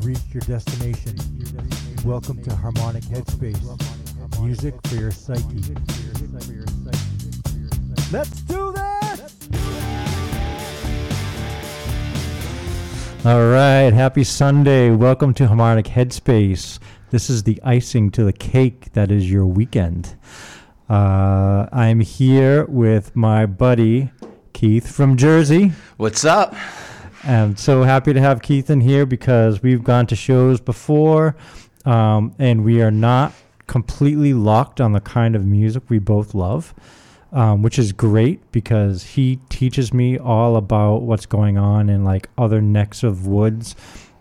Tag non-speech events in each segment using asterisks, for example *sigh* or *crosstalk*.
You've reached your destination. Welcome to Harmonic Headspace. Music for your psyche. Let's do this! All right, happy Sunday. Welcome to Harmonic Headspace. This is the icing to the cake that is your weekend. Uh, I'm here with my buddy Keith from Jersey. What's up? I'm so happy to have Keith in here because we've gone to shows before, um, and we are not completely locked on the kind of music we both love, um, which is great because he teaches me all about what's going on in like other necks of woods.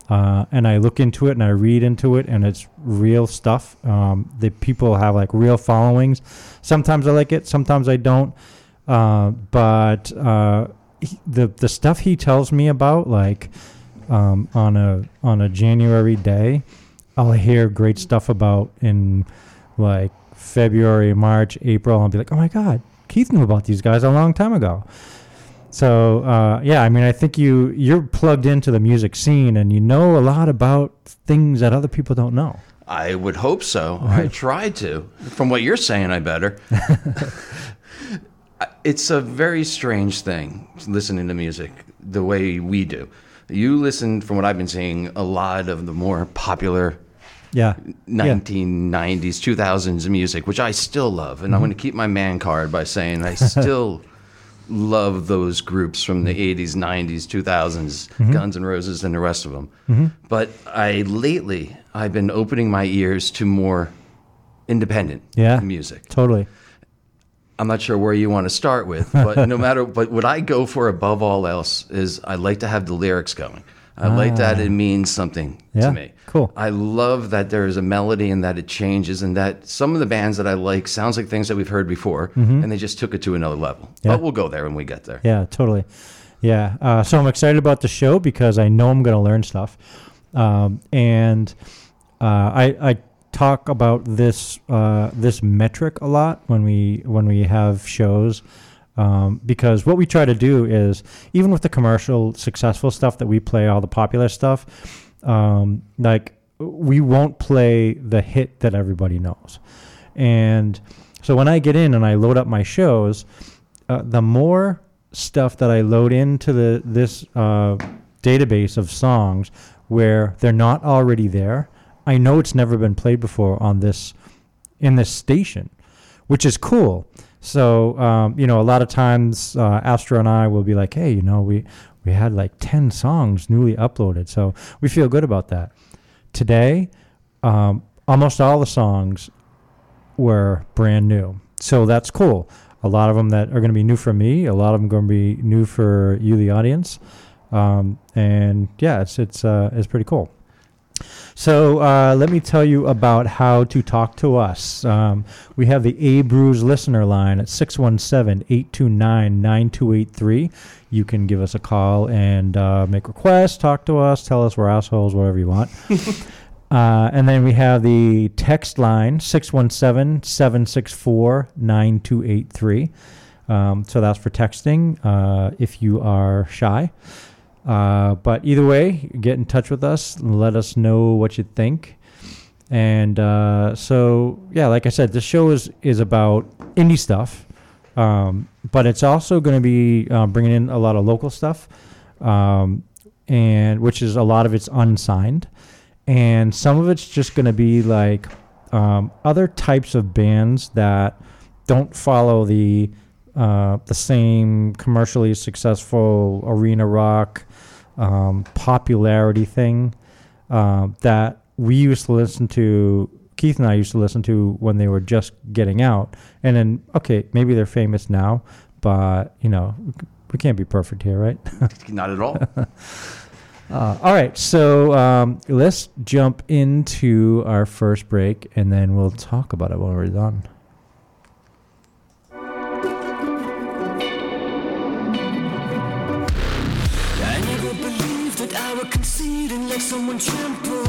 Uh, and I look into it and I read into it, and it's real stuff. Um, the people have like real followings. Sometimes I like it, sometimes I don't. Uh, but uh, he, the the stuff he tells me about, like um, on a on a January day, I'll hear great stuff about in like February, March, April. I'll be like, oh my god, Keith knew about these guys a long time ago. So uh, yeah, I mean, I think you you're plugged into the music scene and you know a lot about things that other people don't know. I would hope so. *laughs* I tried to. From what you're saying, I better. *laughs* it's a very strange thing listening to music the way we do. You listen, from what I've been seeing, a lot of the more popular Yeah, 1990s, 2000s music, which I still love. And I'm going to mm-hmm. keep my man card by saying I *laughs* still love those groups from the 80s, 90s, 2000s, Guns N' Roses, and the rest of them. Mm-hmm. But I lately, I've been opening my ears to more independent Yeah. music. totally. I'm not sure where you want to start with, but no *laughs* matter, but what I go for above all else is I like to have the lyrics going. I like that it means something Yeah, to me. cool. I love that there is a melody and that it changes and that some of the bands that I like sounds like things that we've heard before and they just took it to another level. Mm-hmm. Yeah. But we'll go there when we get there. Yeah, totally. Yeah. Uh, so I'm excited about the show because I know I'm going to learn stuff. Um, and uh, I, I talk about this uh, this metric a lot when we when we have shows. Um, because what we try to do is even with the commercial successful stuff that we play all the popular stuff um, like we won't play the hit that everybody knows and so when i get in and i load up my shows uh, the more stuff that I load into the this uh, database of songs where they're not already there, I know it's never been played before on this in this station, which is cool. So um, you know, a lot of times uh, Astro and I will be like, "Hey, you know, we we had like ten songs newly uploaded, so we feel good about that." Today, um, almost all the songs were brand new. So that's cool. A lot of them that are going to be new for me. A lot of them going to be new for you, the audience. Um, and yeah, it's it's uh, it's pretty cool. So uh, let me tell you about how to talk to us. Um, we have the A Brews listener line at 617-829-9283. You can give us a call and uh, make requests, talk to us, tell us we're assholes, whatever you want. *laughs* Uh, and then we have the text line 617 764 9283. Um, So that's for texting uh, if you are shy. Uh, but either way, get in touch with us. Let us know what you think. And uh, so, yeah, like I said, the show is, is about indie stuff. Um, but it's also going to be uh, bringing in a lot of local stuff, um, and which is a lot of it's unsigned and some of it's just going to be like um, other types of bands that don't follow the uh, the same commercially successful arena rock um, popularity thing uh, that we used to listen to. Keith and I used to listen to when they were just getting out, and then okay, maybe they're famous now, but you know we can't be perfect here, right? *laughs* Not at all. *laughs* Uh, all right, so um, let's jump into our first break, and then we'll talk about it when we're done. Someone trample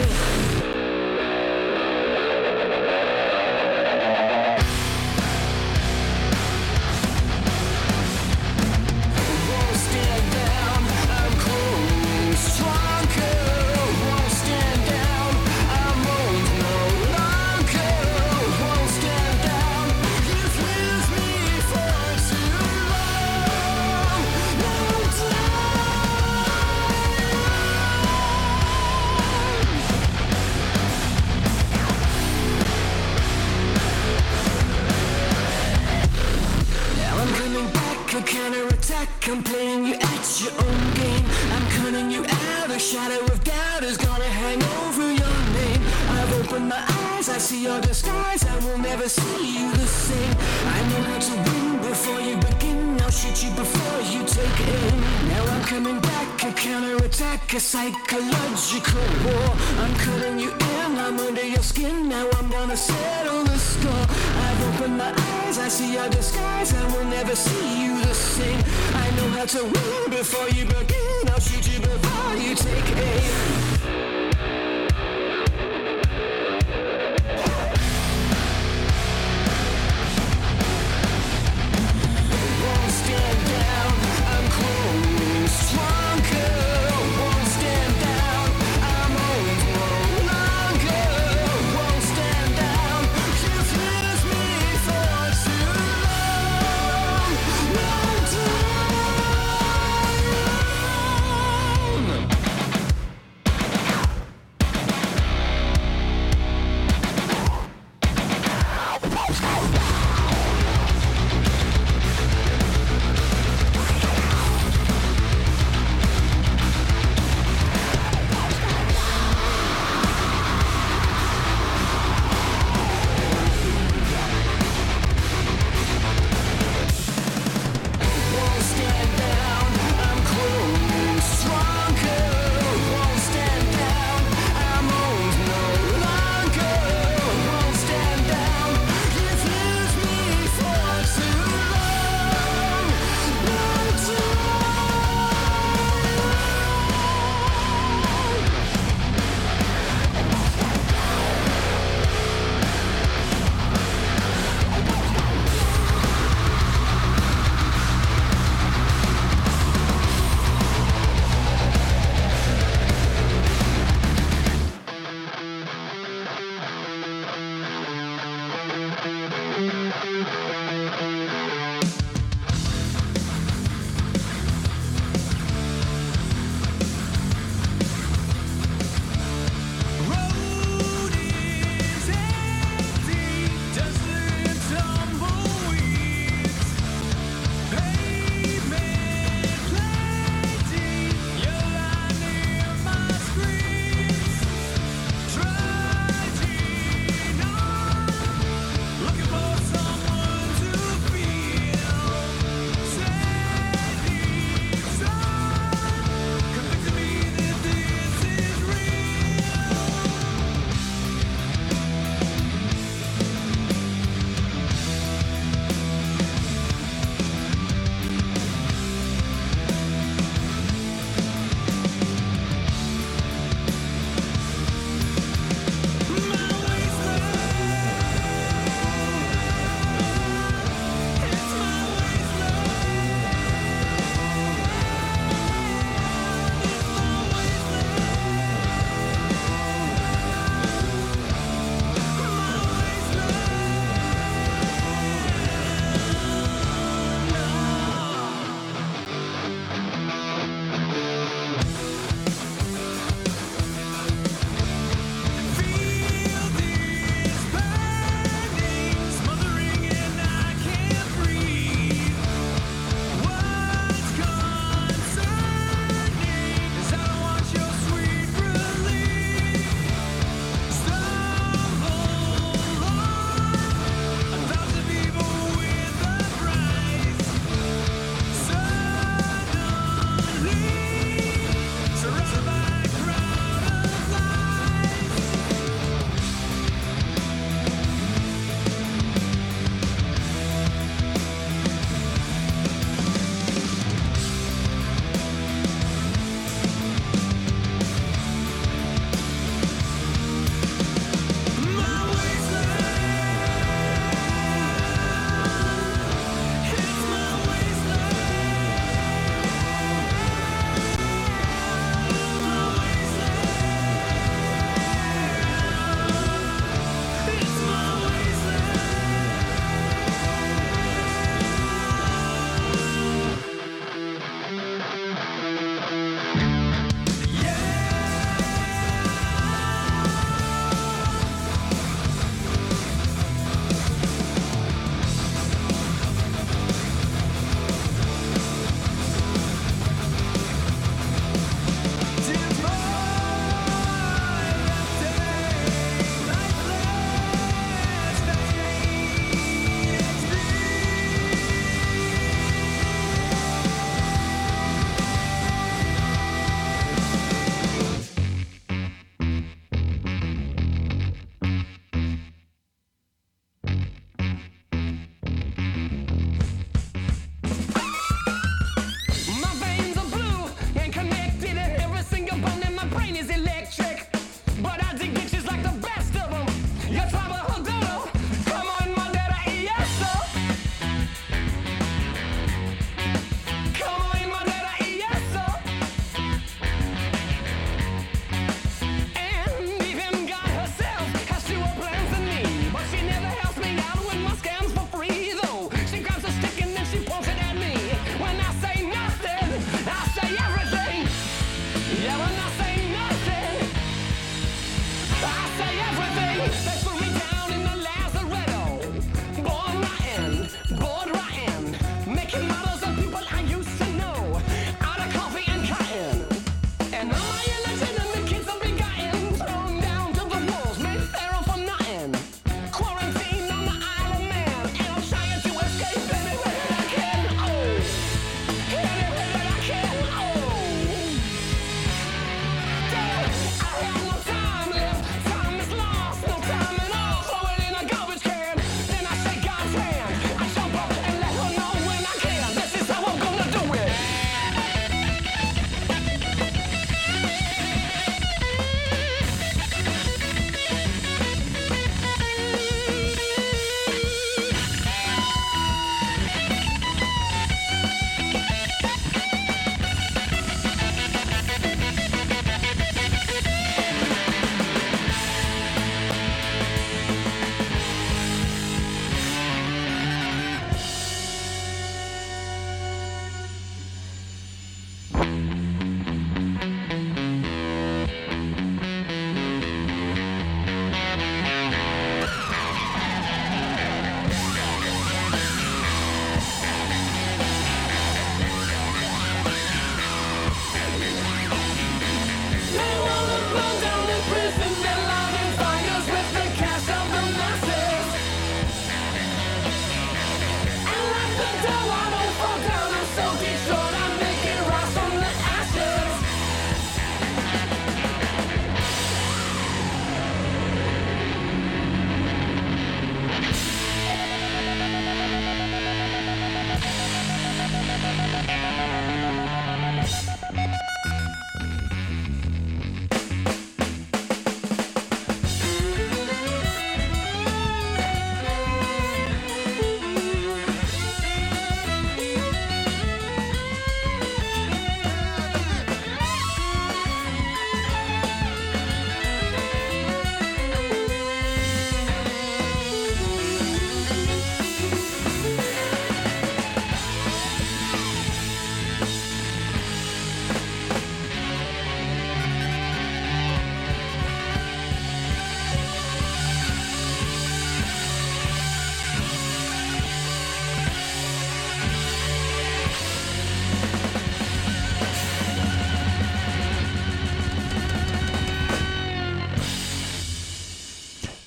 take counterattack. I'm playing you at your own game. I'm cutting you out. A shadow of doubt is gonna hang over your name. I've opened my eyes, I see your disguise. I will never see you the same. I know how to win before you begin. I'll shoot you before you take aim. Now I'm coming back, a counterattack, a psychological war. I'm cutting you in, I'm under your skin. Now I'm gonna settle the score. I've opened my eyes, I see your disguise. I will never see you the same. I know how to win before you begin. I'll shoot you before you take aim.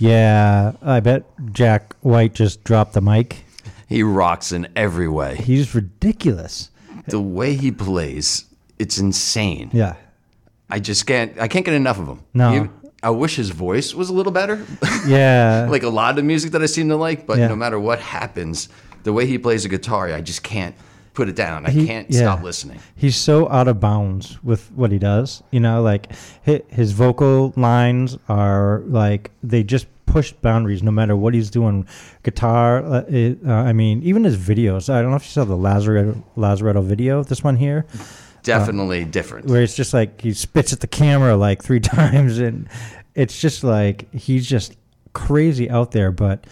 Yeah, I bet Jack White just dropped the mic. He rocks in every way. He's ridiculous. The way he plays, it's insane. Yeah. I just can't. I can't get enough of him. No. He- I wish his voice was a little better. *laughs* Yeah. like a lot of music that I seem to like, but Yeah. no matter what happens, the way he plays the guitar, I just can't put it down. I He- can't yeah. stop listening. He's so out of bounds with what he does. You know, like his vocal lines are like they just push boundaries no matter what he's doing. Guitar, uh, it, uh, I mean, even his videos. I don't know if you saw the Lazaretto, Lazaretto video, this one here, Definitely different. where it's just like he spits at the camera like three *laughs* times. And it's just like he's just crazy out there, but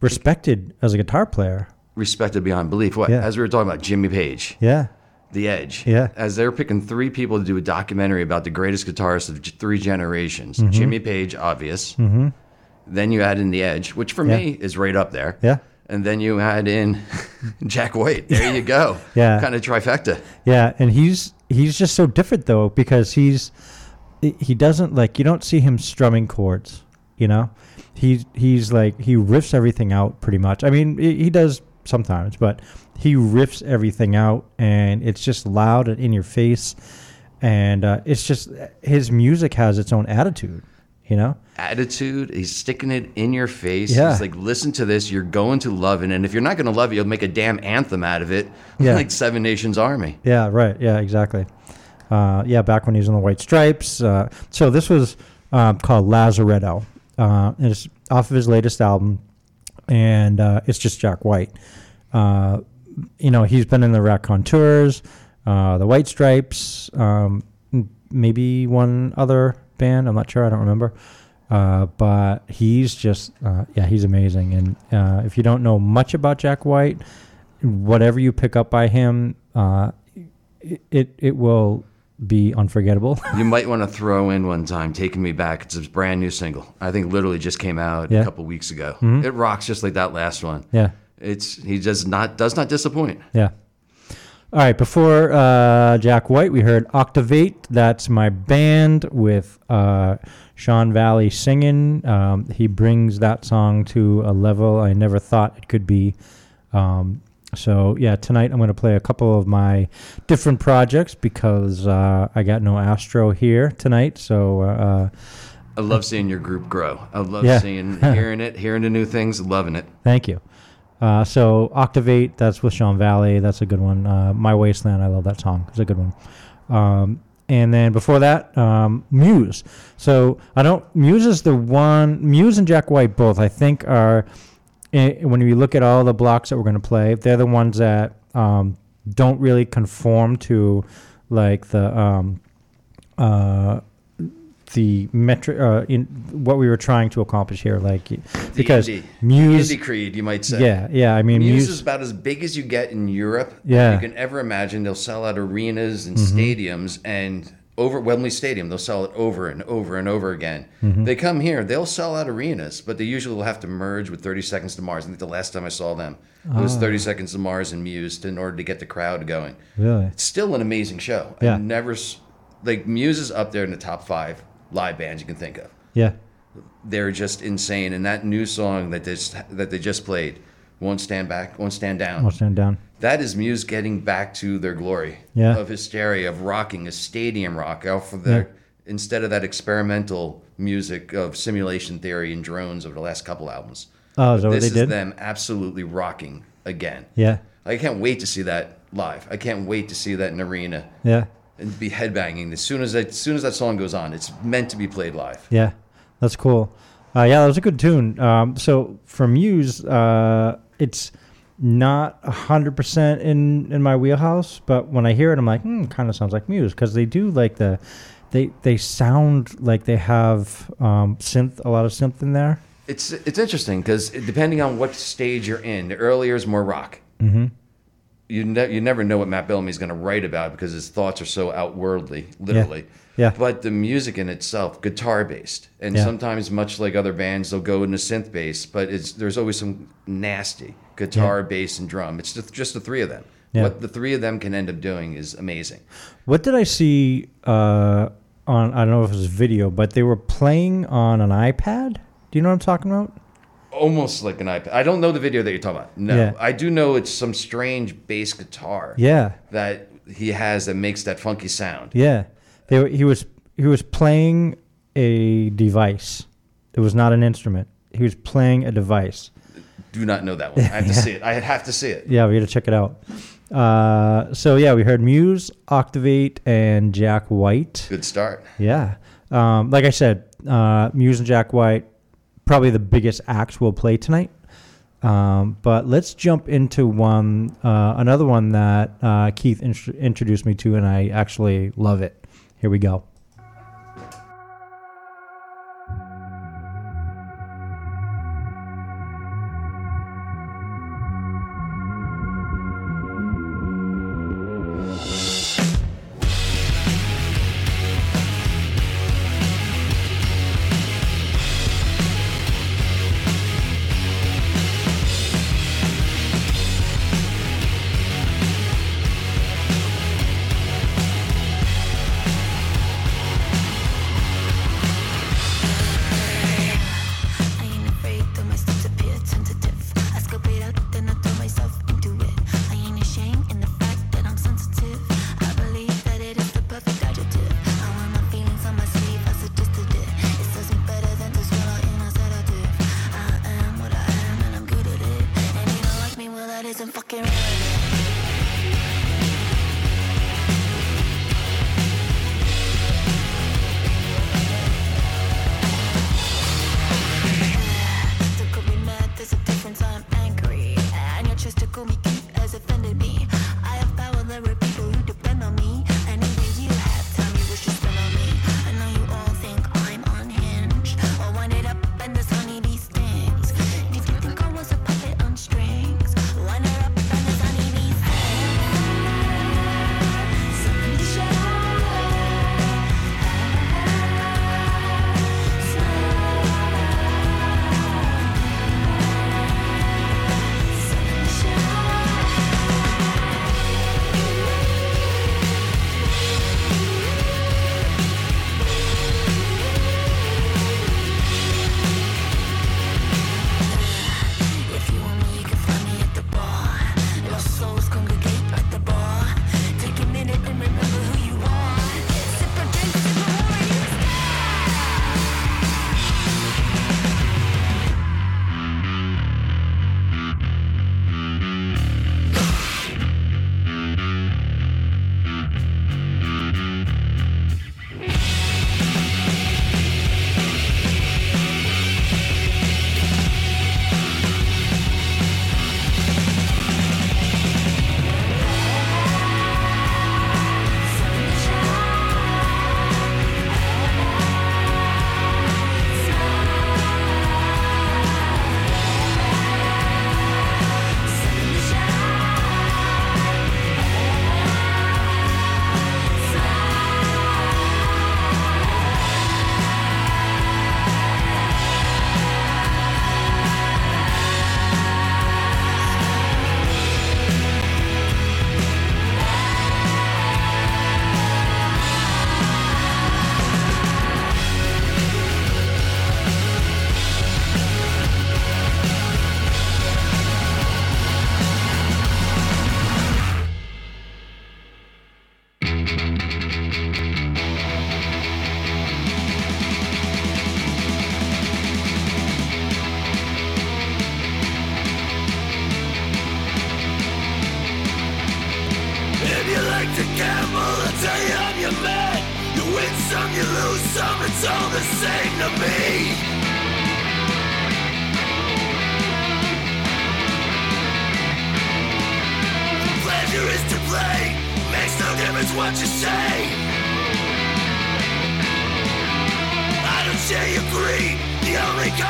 respected as a guitar player. Respected beyond belief. What? Yeah. As we were talking about Jimmy Page, Yeah. The Edge. Yeah. As they're picking three people to do a documentary about the greatest guitarists of three generations. Mm-hmm. Jimmy Page, obvious. Mm-hmm. Then you add in The Edge, which for Yeah. me is right up there. Yeah. And then you add in *laughs* Jack White. There you go. *laughs* Yeah. Kind of trifecta. Yeah, and he's he's just so different though because he's he doesn't like you don't see him strumming chords, you know. He's he's like he riffs everything out pretty much. I mean, he he does sometimes, but he riffs everything out and it's just loud and in your face and uh, it's just his music has its own attitude, you know. attitude. He's sticking it in your face. Yeah. He's like, listen to this. You're going to love it. And if you're not going to love it, you'll make a damn anthem out of it. *laughs* Yeah. like Seven Nations Army. Yeah, right. Yeah, exactly. Uh, yeah, back when he was in the White Stripes. Uh, so this was um, called Lazaretto. Uh, and it's off of his latest album, and uh, it's just Jack White. Uh, you know, he's been in the Raconteurs, uh, the White Stripes, um, maybe one other band. I'm not sure. I don't remember. Uh, but he's just, uh, yeah, he's amazing. And uh, if you don't know much about Jack White, whatever you pick up by him, uh, it, it it will be unforgettable. *laughs* You might want to throw in one time, Taking Me Back. It's a brand new single. I think literally just came out Yeah. a couple weeks ago. It rocks just like that last one. yeah, It's he does not does not disappoint. yeah. All right, before uh, Jack White, we heard Octavate. That's my band with uh, Sean Valley singing. Um, he brings that song to a level I never thought it could be. Um, so yeah, tonight I'm going to play a couple of my different projects because uh, I got no Astro here tonight. So uh, I love seeing your group grow. I love Yeah. seeing hearing it, hearing the new things, loving it. Thank you. Uh, so Octavate, that's with Sean Valley. That's a good one. Uh, My Wasteland, I love that song. It's a good one. Um, and then before that, um, Muse. So I don't. Muse is the one. Muse and Jack White both, I think, are eh, when you look at all the blocks that we're going to play, they're the ones that um, don't really conform to like the um, uh, the metric uh, in what we were trying to accomplish here. Like because indie- Muse, Indie Creed, you might say. yeah, yeah. I mean, Muse, Muse, is about as big as you get in Europe. Yeah. Mm-hmm. You can ever imagine. They'll sell out arenas and stadiums and over Wembley Stadium, they'll sell it over and over and over again. Mm-hmm. They come here, they'll sell out arenas, but they usually will have to merge with 30 Seconds to Mars. I think the last time I saw them, it was 30 Seconds to Mars and Muse to- in order to get the crowd going. really. It's still an amazing show. Yeah. I never, like, Muse is up there in the top five live bands you can think of. Yeah. They're just insane. And that new song that they just, that they just played, "Won't Stand Back, Won't Stand Down," I'll stand down. that is Muse getting back to their glory Yeah. of hysteria of rocking a stadium rock off of their instead of that experimental music of simulation theory and drones over the last couple albums. Oh, is that what this they is did? them absolutely rocking again. Yeah. I can't wait to see that live. I can't wait to see that in arena Yeah. And be headbanging as soon as that, as soon as that song goes on. It's meant to be played live. Yeah, that's cool. Uh, yeah, that was a good tune. Um, so for Muse, uh, it's not hundred percent in in my wheelhouse, but when I hear it, I'm like, hmm, kind of sounds like Muse because they do like the, they they sound like they have um, synth, a lot of synth in there. It's it's interesting because depending on what stage you're in, the earlier is more rock. Mm-hmm. You ne- you never know what Matt Bellamy's going to write about because his thoughts are so outwardly, literally. Yeah. But the music in itself, guitar based, and Yeah. sometimes much like other bands, they'll go into synth bass, but it's there's always some nasty guitar, bass, and drum. It's just, just the three of them. Yeah. What the three of them can end up doing is amazing. What did I see uh, on? I don't know if it was video, but they were playing on an iPad. Do you know what I'm talking about? Almost like an iPad. I don't know the video that you're talking about. No, Yeah. I do know it's some strange bass guitar. Yeah, that he has that makes that funky sound. Yeah, they he was he was playing a device. It was not an instrument. He was playing a device. Do not know that one. I have to *laughs* see it. I have to see it. Yeah, we got to check it out. Uh, so yeah, we heard Muse, Octavate, and Jack White. Good start. Yeah, um, like I said, uh, Muse and Jack White probably the biggest acts we'll play tonight. Um, but let's jump into one, uh, another one that uh, Keith int- introduced me to, and I actually love it. Here we go.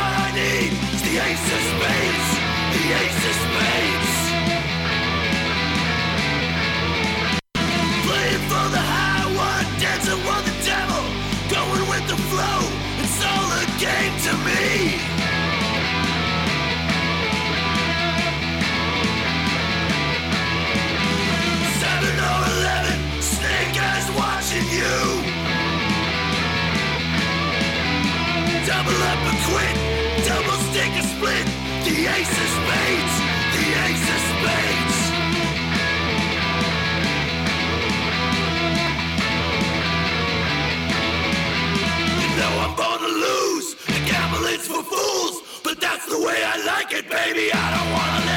all I need is the ace of spades, the ace of spades. ace the ace of. You know I'm gonna lose. The for fools, but that's the way I like it, baby. I don't wanna.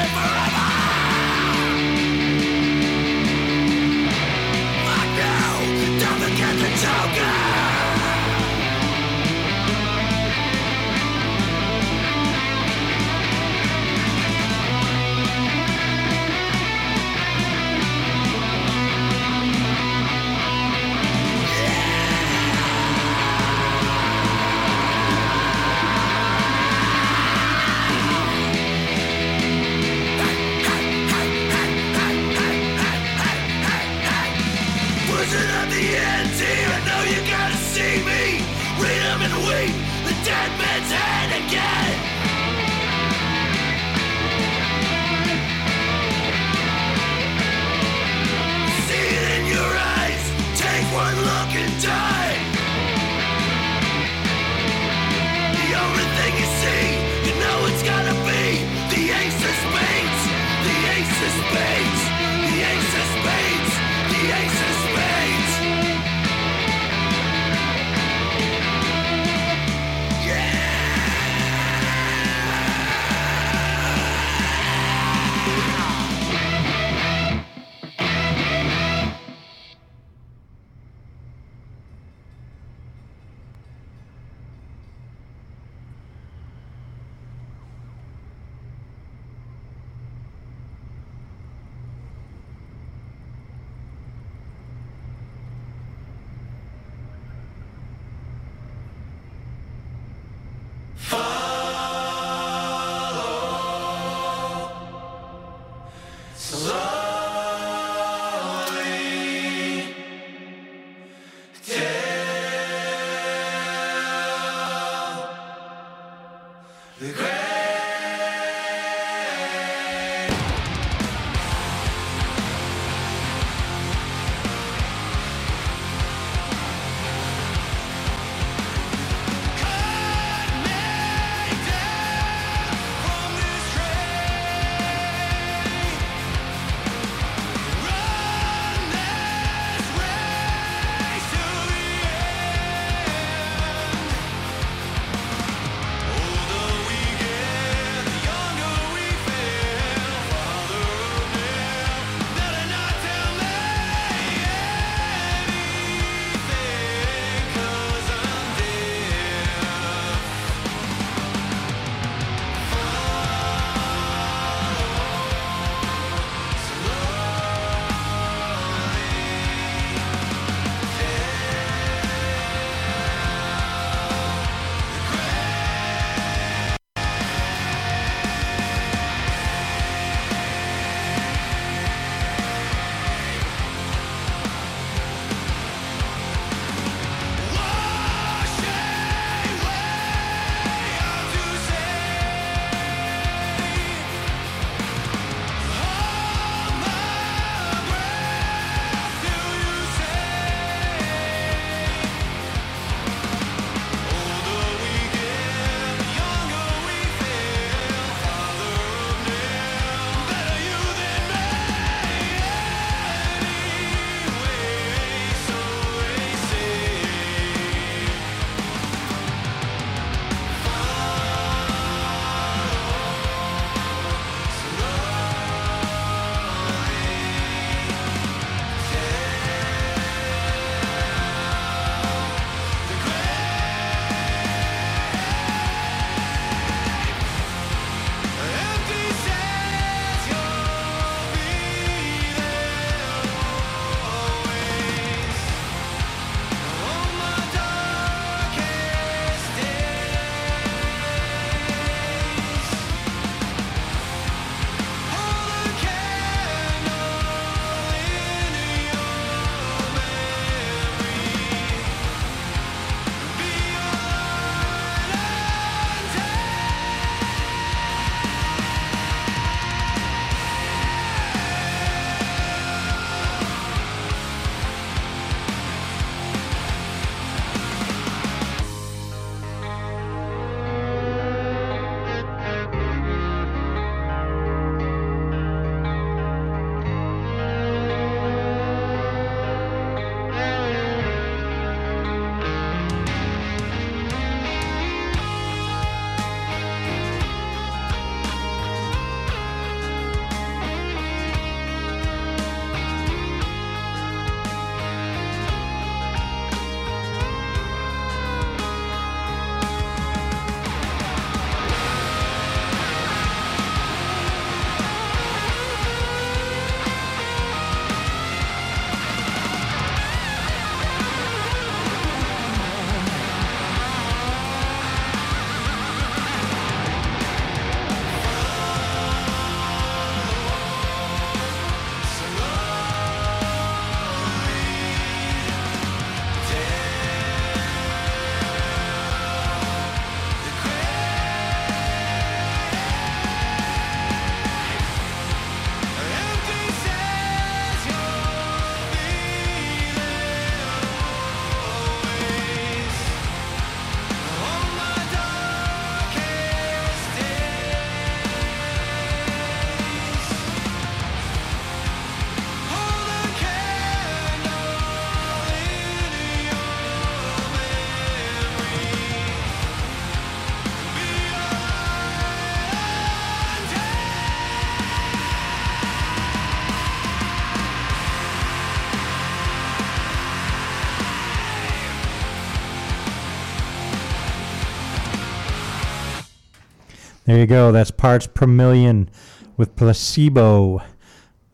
There you go. That's parts per million with placebo.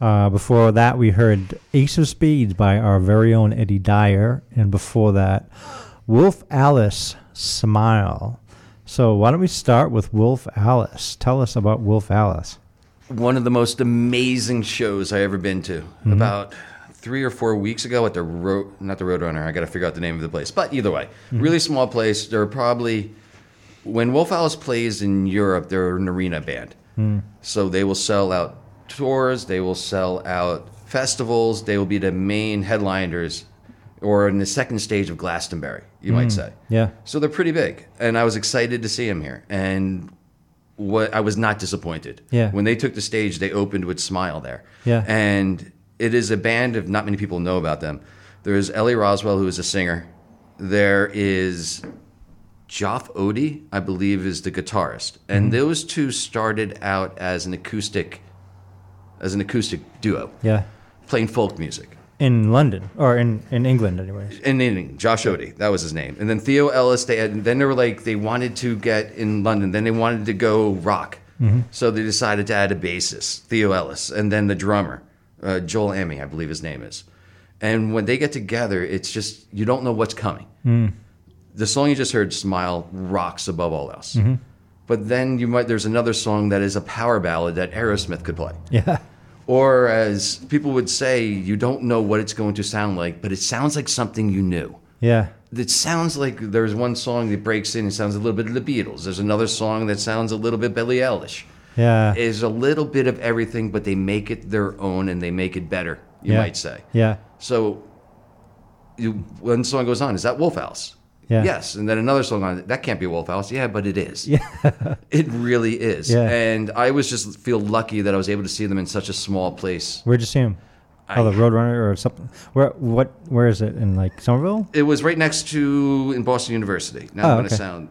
Uh, before that, we heard Ace of Spades by our very own Eddie Dyer. And before that, Wolf Alice Smile. So, why don't we start with Wolf Alice? Tell us about Wolf Alice. One of the most amazing shows I ever been to. About three or four weeks ago at the road, not the Roadrunner. I got to figure out the name of the place. But either way, really small place. There are probably when Wolf Alice plays in Europe, they're an arena band. Hmm. So they will sell out tours. They will sell out festivals. They will be the main headliners, or in the second stage of Glastonbury, you might hmm. say. Yeah. So they're pretty big, and I was excited to see him here. And what I was not disappointed. Yeah. When they took the stage, they opened with Smile there. Yeah. And it is a band of not many people know about them. There is Ellie Roswell, who is a singer. There is Joff Oddie, I believe, is the guitarist, and Mm-hmm. those two started out as an acoustic, as an acoustic duo, Yeah. playing folk music. In London, or in, in England, anyways. in England, Josh Oddie, that was his name. And then Theo Ellis, they had, then they were like, they wanted to get in London, then they wanted to go rock. So they decided to add a bassist, Theo Ellis, and then the drummer, uh, Joel Amey, I believe his name is. And when they get together, it's just, you don't know what's coming. The song you just heard, Smile, rocks above all else. Mm-hmm. But then you might, there's another song that is a power ballad that Aerosmith could play. Yeah. Or as people would say, you don't know what it's going to sound like, but it sounds like something you knew. Yeah. It sounds like there's one song that breaks in and sounds a little bit of the Beatles. There's another song that sounds a little bit Billie Eilish. Yeah. There's a little bit of everything, but they make it their own and they make it better, you yeah. might say. Yeah. So you, one song goes on, is that Wolf Alice? Yeah. Yes. And then another song on, that can't be Wolf Alice. Yeah, but it is. Yeah. *laughs* it really is. Yeah. And I was just feel lucky that I was able to see them in such a small place. Where'd you see him? Oh, the Roadrunner or something. Where? What? Where is it? In like Somerville? It was right next to in Boston University. Now Oh, I'm going to okay. sound,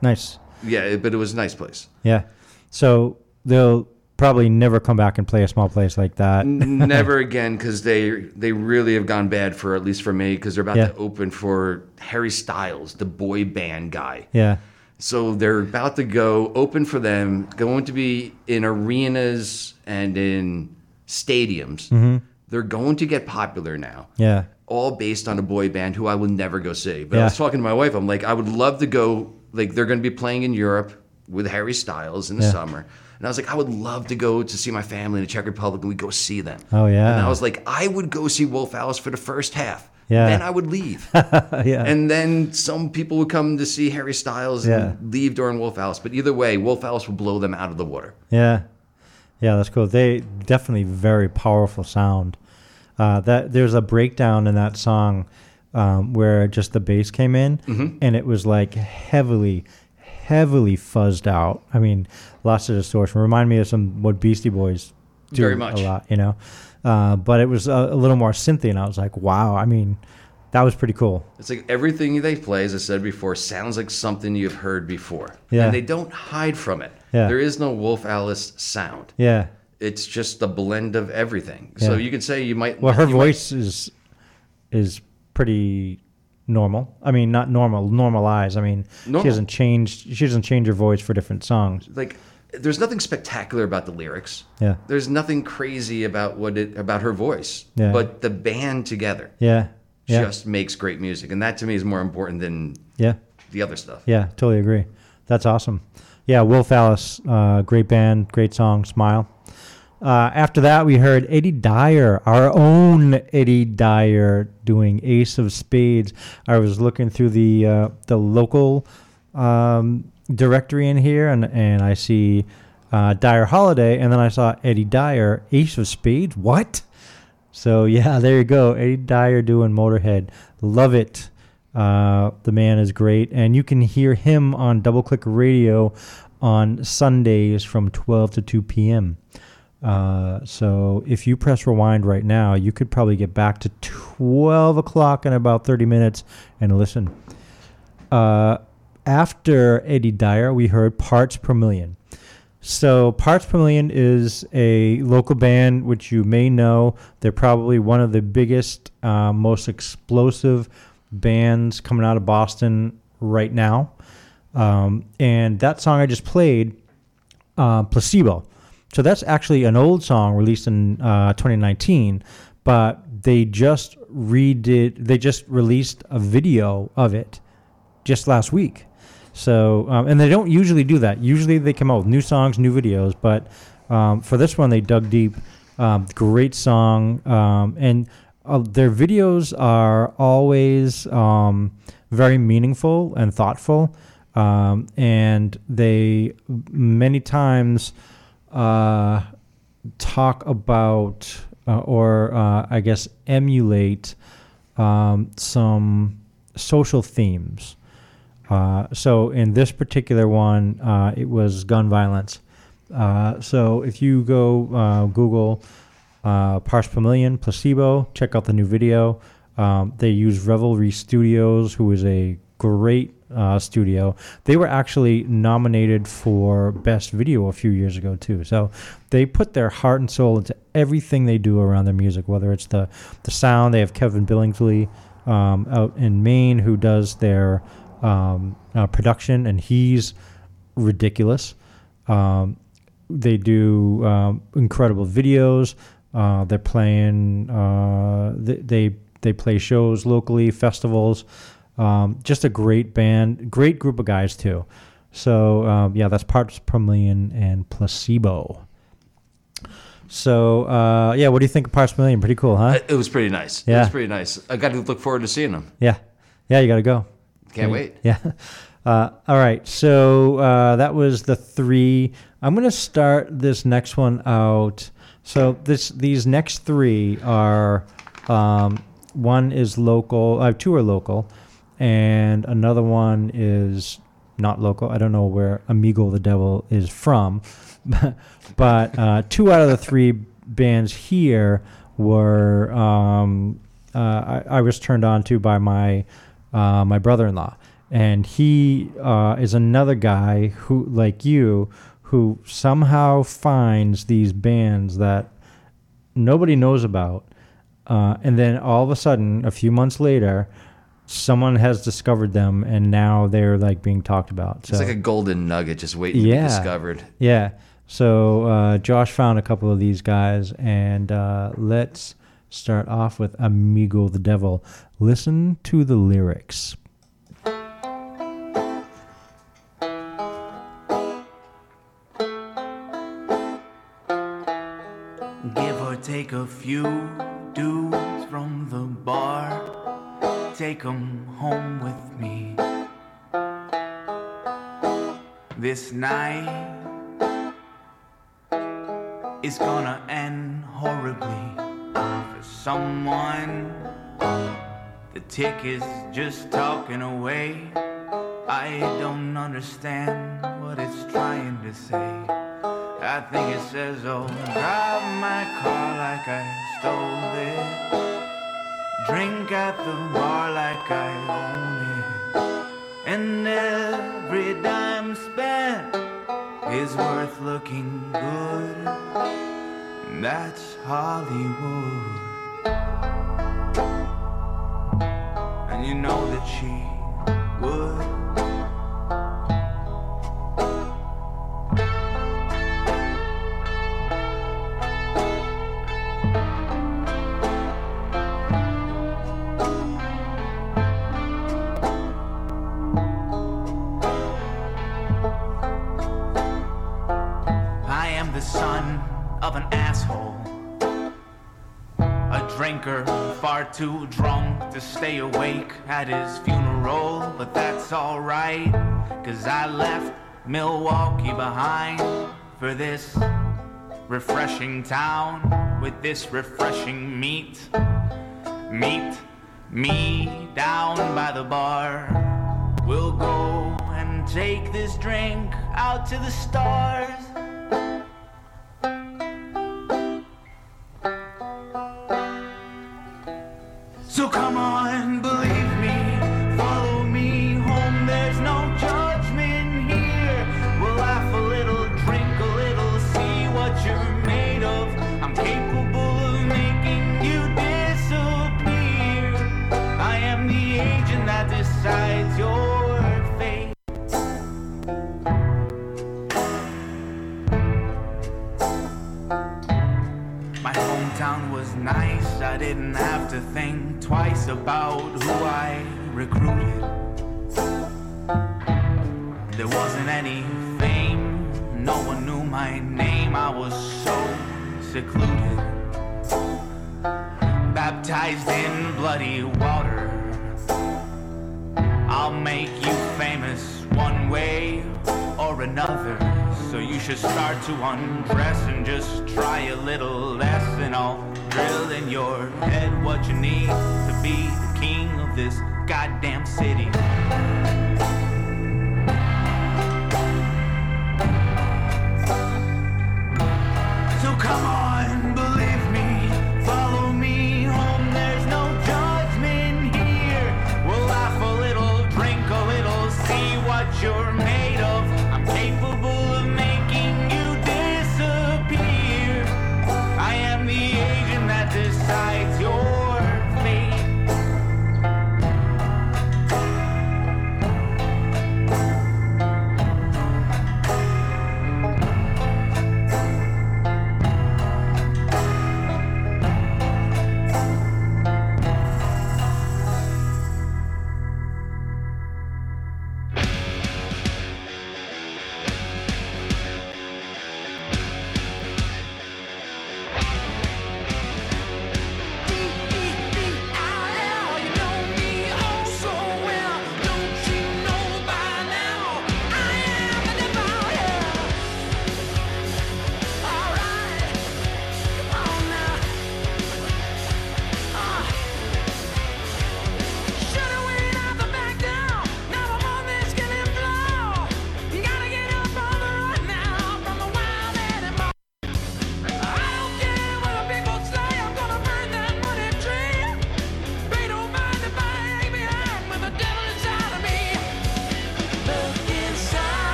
Nice. yeah, but it was a nice place. Yeah. So they'll probably never come back and play a small place like that. *laughs* Never again, because they they really have gone bad for at least for me, because they're about Yeah. to open for Harry Styles, the boy band guy. Yeah. So they're about to go open for them, going to be in arenas and in stadiums. Mm-hmm. They're going to get popular now. Yeah. all based on a boy band who I will never go see. But I was talking to my wife. I'm like, I would love to go. Like, they're going to be playing in Europe with Harry Styles in the Yeah. summer. And I was like, I would love to go to see my family in the Czech Republic and we go see them. Oh, yeah. And I was like, I would go see Wolf Alice for the first half. Yeah. Then I would leave. *laughs* yeah. and then some people would come to see Harry Styles Yeah. and leave during Wolf Alice. But either way, Wolf Alice will blow them out of the water. Yeah, yeah, that's cool. They definitely very powerful sound. Uh, that there's a breakdown in that song um, where just the bass came in, Mm-hmm. and it was like heavily, heavily fuzzed out. I mean, lots of distortion. Remind me of some what Beastie Boys do Very much. a lot, you know. Uh, but it was a, a little more synthy, and I was like, wow. I mean, that was pretty cool. It's like everything they play, as I said before, sounds like something you've heard before. Yeah. And they don't hide from it. Yeah. There is no Wolf Alice sound. Yeah. It's just a blend of everything. So you could say you might. Well, her you might- voice is is pretty normal. I mean, not normal, normalized. I mean, Normal. she hasn't changed. She doesn't change her voice for different songs. like, there's nothing spectacular about the lyrics. Yeah, There's nothing crazy about what it about her voice. Yeah. But the band together yeah, yeah, just makes great music, and that to me is more important than yeah, the other stuff. yeah. Totally agree. That's awesome. Yeah, Wolf Alice, uh, great band, great song, Smile. Uh, after that, we heard Eddie Dyer, our own Eddie Dyer, doing Ace of Spades. I was looking through the uh, the local um, directory in here, and and I see uh, Dyer Holiday, and then I saw Eddie Dyer, Ace of Spades. What? So yeah, *laughs* there you go, Eddie Dyer doing Motorhead. Love it. Uh, the man is great, and you can hear him on Double Click Radio on Sundays from 12 to 2 p.m. Uh, so if you press rewind right now, you could probably get back to 12 o'clock in about 30 minutes and listen. Uh, after Eddie Dyer, we heard Parts Per Million. So Parts Per Million is a local band which you may know. They're probably one of the biggest, uh, most explosive bands coming out of Boston right now. Um, and that song I just played uh, Placebo. So that's actually an old song released in uh, 2019, but they just redid, they just released a video of it just last week. So, um, and they don't usually do that. Usually they come out with new songs, new videos, but um, for this one, they dug deep. Um, great song. Um, and uh, their videos are always um, very meaningful and thoughtful. Um, and they many times uh, talk about uh, or uh, I guess emulate some social themes. Uh, so in this particular one, uh, it was gun violence. Uh, so if you go uh, Google uh, per Million Placebo, check out the new video. Um, they use Revelry Studios, who is a great uh, studio. They were actually nominated for Best Video a few years ago too. So they put their heart and soul into everything they do around their music, whether it's the the sound. They have Kevin Billingsley um, out in Maine who does their um, uh, production, and he's ridiculous. Um, they do um, incredible videos. Uh, they're playing. Uh, they, they they play shows locally, festivals. Um, just a great band, great group of guys too. So um, yeah, that's Parts per Million and Placebo. So uh, yeah, what do you think of Parts per Million? Pretty cool, huh? It was pretty nice. Yeah, It was pretty nice. I got to look forward to seeing them. Yeah, yeah, you got to go. Can't wait. *laughs* Yeah. Uh, all right. So uh, that was the three. I'm going to start this next one out. So this these next three are um, one is local. Uh, two are local, and another one is not local. I don't know where Amigo the Devil is from, *laughs* but uh, two out of the three bands here were um, uh, I, I was turned on to by my uh, my brother-in-law, and he uh, is another guy who, like you, who somehow finds these bands that nobody knows about, uh, and then all of a sudden, a few months later, someone has discovered them, and now they're like being talked about. So It's like a golden nugget just waiting to be discovered. yeah. So uh, Josh found a couple of these guys, and uh, let's start off with Amigo the Devil. Listen to the lyrics. Give or take a few dudes from the bar. Take 'em home with me. This night is gonna end horribly for someone. The tick is just talking away. I don't understand what it's trying to say. I think it says, oh, drive my car like I stole it. Drink at the bar like I own it. And every dime spent is worth looking good. That's Hollywood. And you know that she would. I am the son of an asshole. A drinker, far too drunk to stay awake at his funeral. But that's alright, cause I left Milwaukee behind for this refreshing town with this refreshing meat. Meet me down by the bar. We'll go and take this drink out to the stars.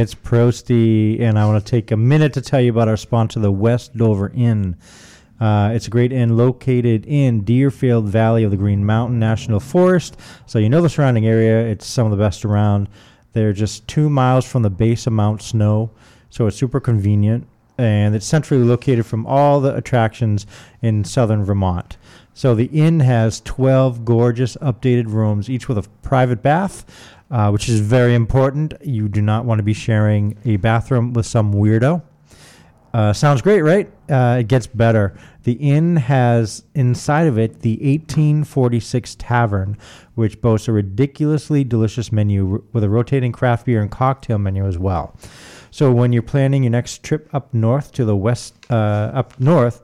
It's Prosty, and I want to take a minute to tell you about our sponsor, the West Dover Inn. Uh, it's a great inn located in Deerfield Valley of the Green Mountain National Forest. So you know the surrounding area. It's some of the best around. They're just two miles from the base of Mount Snow, so it's super convenient. And it's centrally located from all the attractions in southern Vermont. So the inn has 12 gorgeous updated rooms, each with a private bath, uh, which is very important. You do not want to be sharing a bathroom with some weirdo. Uh, sounds great, right? Uh, it gets better. The inn has inside of it the 1846 Tavern, which boasts a ridiculously delicious menu r- with a rotating craft beer and cocktail menu as well. So when you're planning your next trip up north to the west, uh, up north,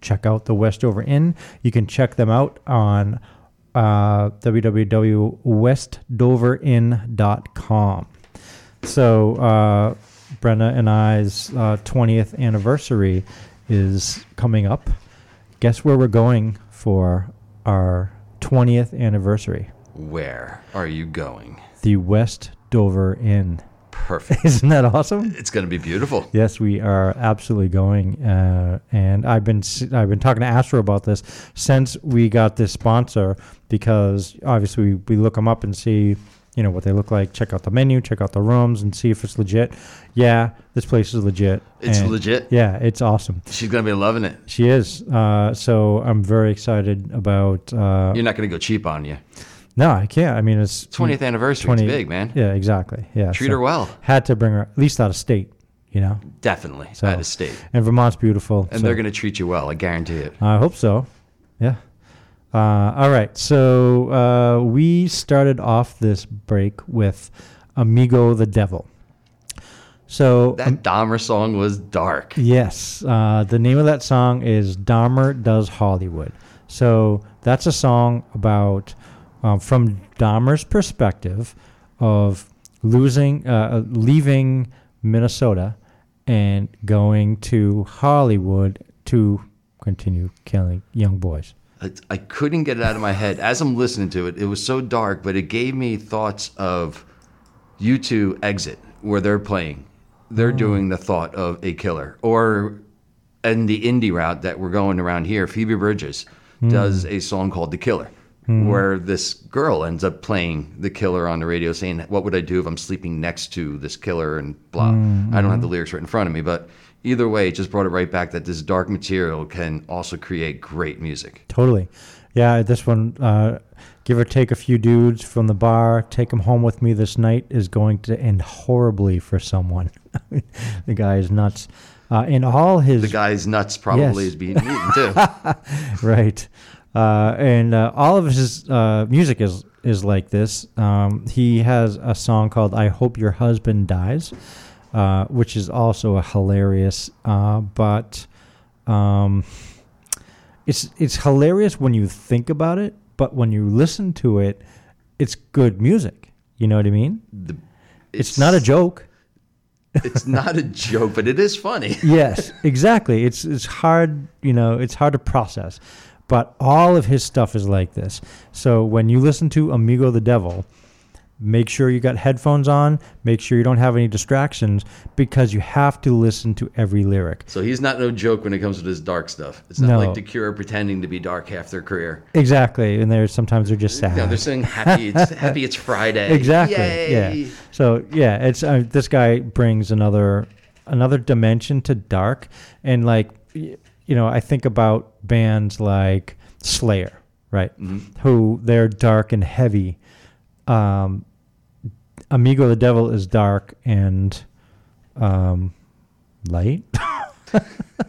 check out the West Dover Inn. You can check them out on uh, www.westdoverin.com. So uh, Brenna and I's uh, 20th anniversary is coming up. Guess where we're going for our 20th anniversary? Where are you going? The West Dover Inn. Perfect. *laughs* Isn't that awesome? it's going to be beautiful. Yes, we are absolutely going, uh, and I've been I've been talking to Astro about this since we got this sponsor because obviously we, we look them up and see you know what they look like. Check out the menu, check out the rooms, and see if it's legit. Yeah, this place is legit. It's and- legit. Yeah, it's awesome. She's going to be loving it. She is. Uh, so I'm very excited about. Uh, You're not going to go cheap on you. No, I can't. I mean, it's 20th anniversary. It's big, man. Yeah, exactly. Yeah, Treat so her well. Had to bring her at least out of state. You know, Definitely. So- out of state. and Vermont's beautiful. And so- they're going to treat you well. I guarantee it. I hope so. Yeah. Uh, all right. So uh, we started off this break with Amigo the Devil. So That Dahmer song was dark. Yes, uh, the name of that song is Dahmer Does Hollywood. So that's a song about, um, from Dahmer's perspective, of losing, uh, uh, leaving Minnesota and going to Hollywood to continue killing young boys. I, I couldn't get it out of my head. As I'm listening to it, it was so dark, but it gave me thoughts of U2 Exit, where they're playing. They're doing the thought of a killer. Or in the indie route that we're going around here, Phoebe Bridgers does a song called The Killer, where this girl ends up playing the killer on the radio saying, What would I do if I'm sleeping next to this killer? And blah. I don't have the lyrics right in front of me, but either way, it just brought it right back that this dark material can also create great music. Totally. Yeah, this one, uh, give or take a few dudes from the bar, take them home with me this night is going to end horribly for someone. *laughs* the guy is nuts. Uh, and all his. The guy's nuts probably Yes. is being eaten too. *laughs* right. Uh, and uh, all of his uh, music is, is like this. Um, he has a song called I Hope Your Husband Dies, uh, which is also a hilarious, uh, but. Um, it's it's hilarious when you think about it, but when you listen to it, it's good music. You know what I mean? The- It's, not a joke. it's not a *laughs* joke, but it is funny. Yes, exactly. It's it's hard, you know, it's hard to process. But all of his stuff is like this. So when you listen to Amigo the Devil, make sure you got headphones on, make sure you don't have any distractions because you have to listen to every lyric. So he's not no joke when it comes to this dark stuff. It's not No. like The Cure pretending to be dark half their career. Exactly. And there's sometimes they're just sad. no they're saying happy. It's *laughs* happy. It's Friday. exactly Yay! yeah so yeah it's uh, this guy brings another another dimension to dark and like you know i think about bands like slayer right who they're dark and heavy. Um amigo the devil is dark and um light? *laughs*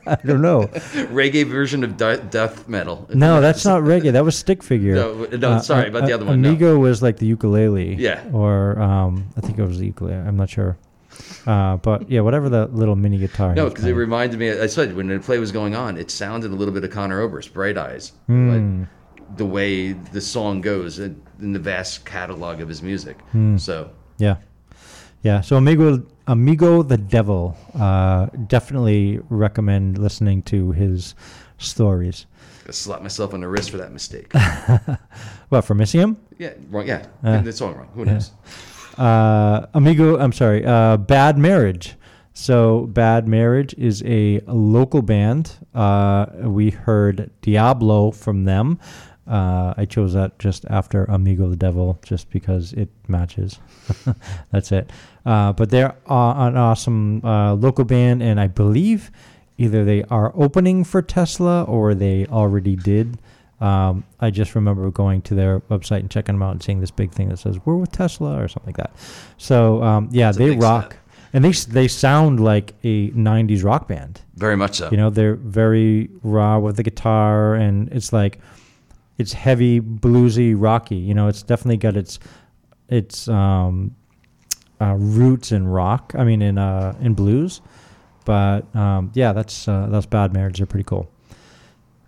I don't know. *laughs* Reggae version of de- death metal. no that's not reggae. That was stick figure. *laughs* No, no, sorry about the other one, no. amigo was like the ukulele Yeah. or um i think it was the ukulele. I'm not sure uh but yeah whatever the little mini guitar No, because it reminded me. I said when the play was going on, it sounded a little bit of Conor Oberst, Bright Eyes, Hmm. like the way the song goes in in the vast catalog of his music. Hmm. So Yeah, yeah. So Amigo, Amigo the Devil, uh, definitely recommend listening to his stories. I slapped myself on the wrist for that mistake. *laughs* What for missing him? yeah, wrong. Yeah, Uh, the song wrong. Who knows? Uh, Amigo, I'm sorry, uh, Bad Marriage. So, Bad Marriage is a local band. Uh, we heard Diablo from them. Uh, I chose that just after Amigo the Devil, just because it matches. *laughs* That's it. Uh, but they're uh, an awesome uh, local band, and I believe either they are opening for Tesla or they already did. Um, I just remember going to their website and checking them out and seeing this big thing that says "We're with Tesla" or something like that. So um, yeah, That's they rock, step. and they they sound like a '90s rock band. Very much so. You know, they're very raw with the guitar, and it's like it's heavy, bluesy, rocky. You know, it's definitely got its its um, uh, roots in rock. I mean, in uh, in blues. But um, yeah, that's uh, that's Bad Marriage. They're pretty cool.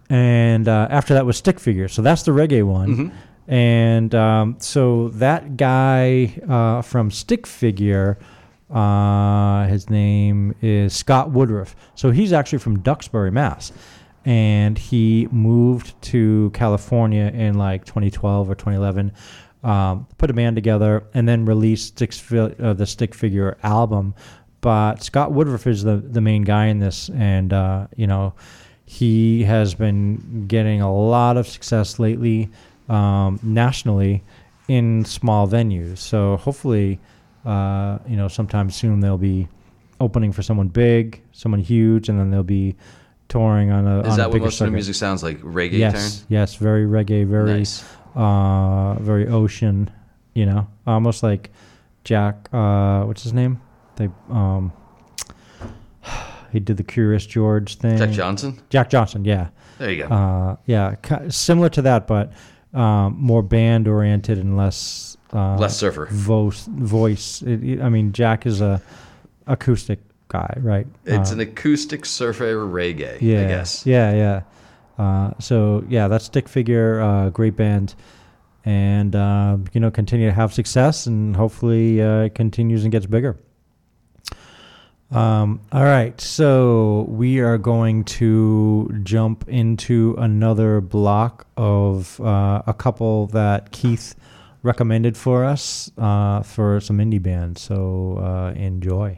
And uh, after that was Stick Figure. So that's the reggae one. Mhm. And um, so that guy uh, from Stick Figure, uh, his name is Scott Woodruff. So he's actually from Duxbury, Mass. And he moved to California in like 2012 or 2011, um, put a band together, and then released Stick Fi- uh, the Stick Figure album. But Scott Woodruff is the, the main guy in this. And, uh, you know, he has been getting a lot of success lately um, nationally in small venues. So hopefully, uh, you know, sometime soon they'll be opening for someone big, someone huge, and then they'll be touring on a. Is on a that what bigger most of circuit. the music sounds like? Reggae Yes, turn? yes, very reggae, very, Nice. uh, very ocean. You know, almost like Jack. Uh, what's his name? They um, he did the Curious George thing. Jack Johnson? Jack Johnson, yeah. There you go. Uh, yeah, similar to that, but um, more band oriented and less uh, Less surfer. voice. Voice. It, I mean, Jack is a acoustic guy, right? it's Uh, an acoustic surfer reggae, yeah, I guess. Yeah, yeah. Uh, so yeah, that's Stick Figure, uh, great band, and uh, you know continue to have success, and hopefully uh, it continues and gets bigger. Um, all right, so we are going to jump into another block of uh, a couple that Keith recommended for us uh, for some indie bands. So uh, enjoy.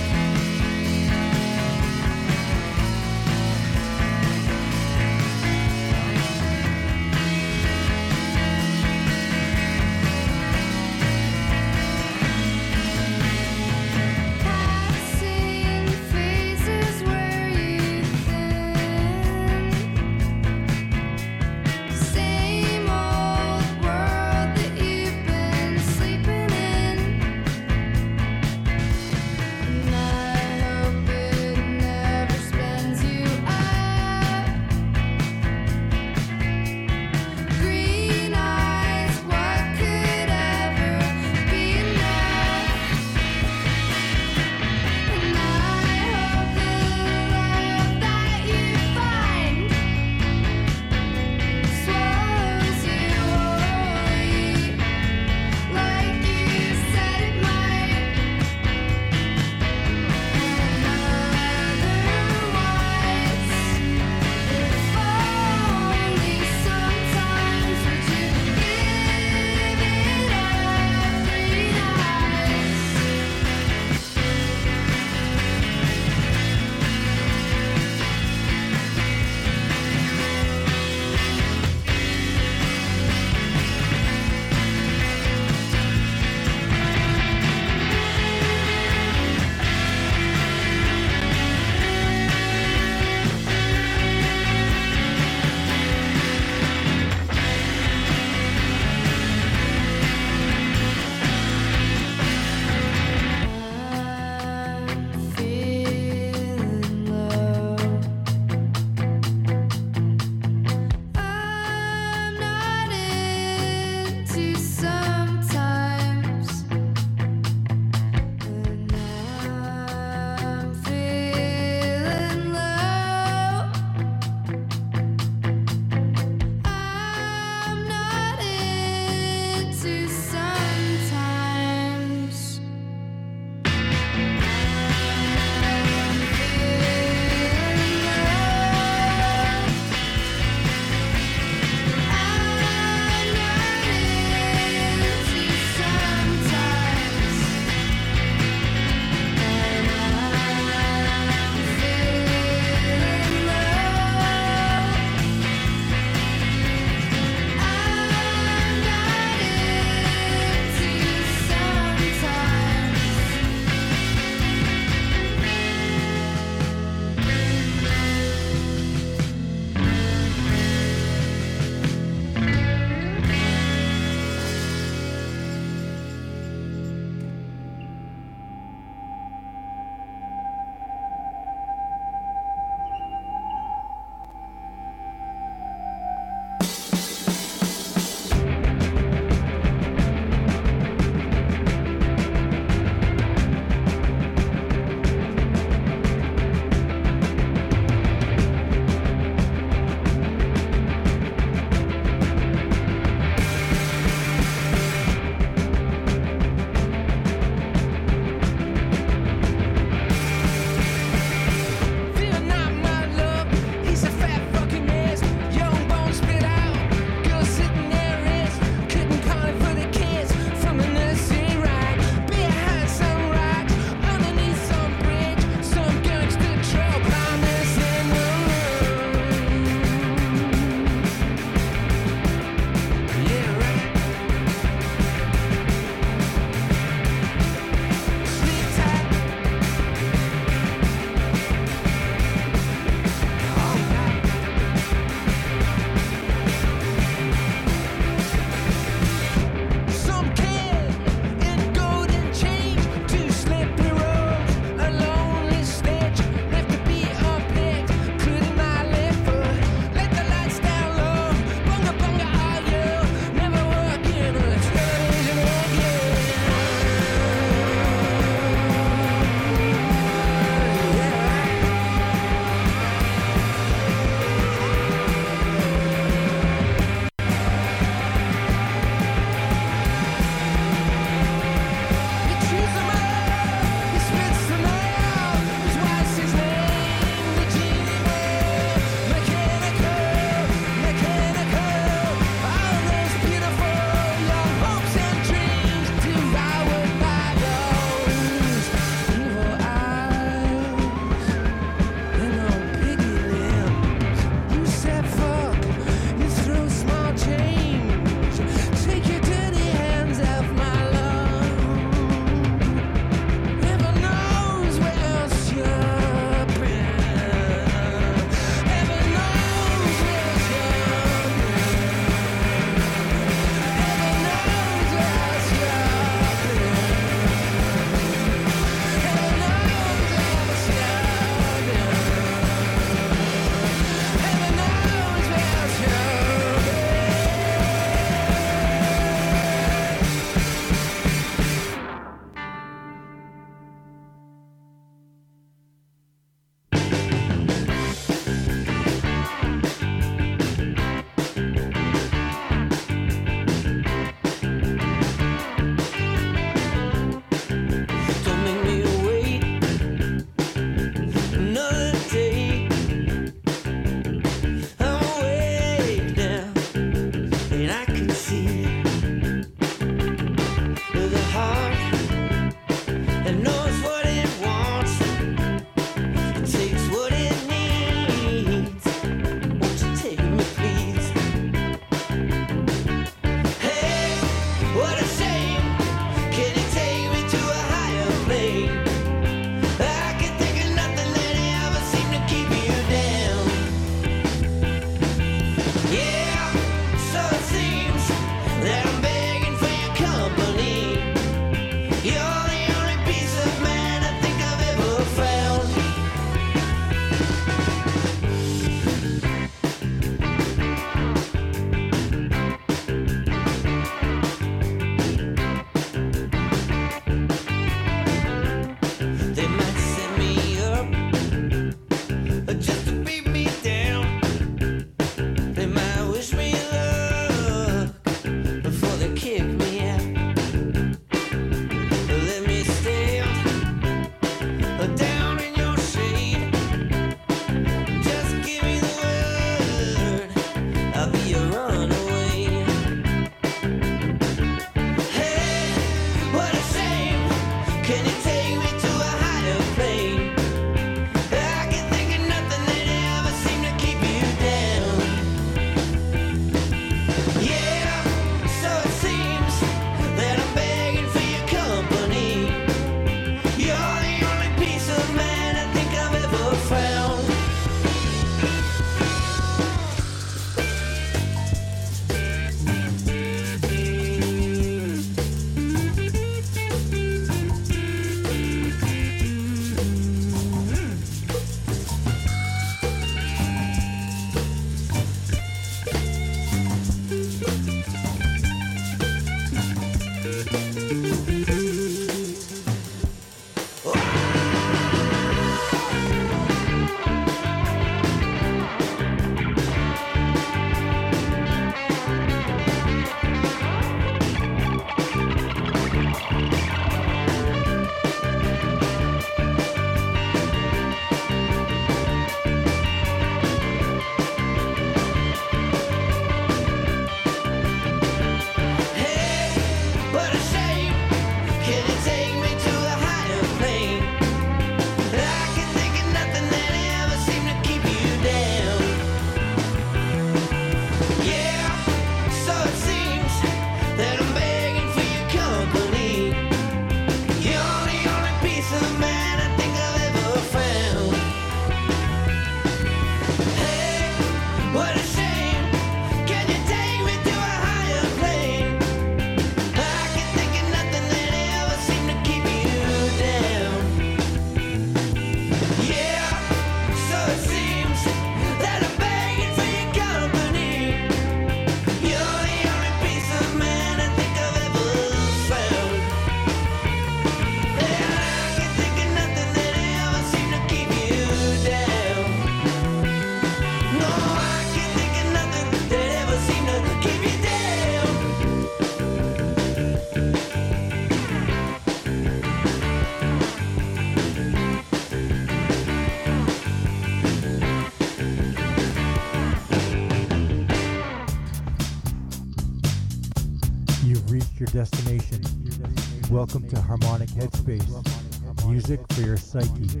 Welcome to Harmonic Headspace. Music for your psyche.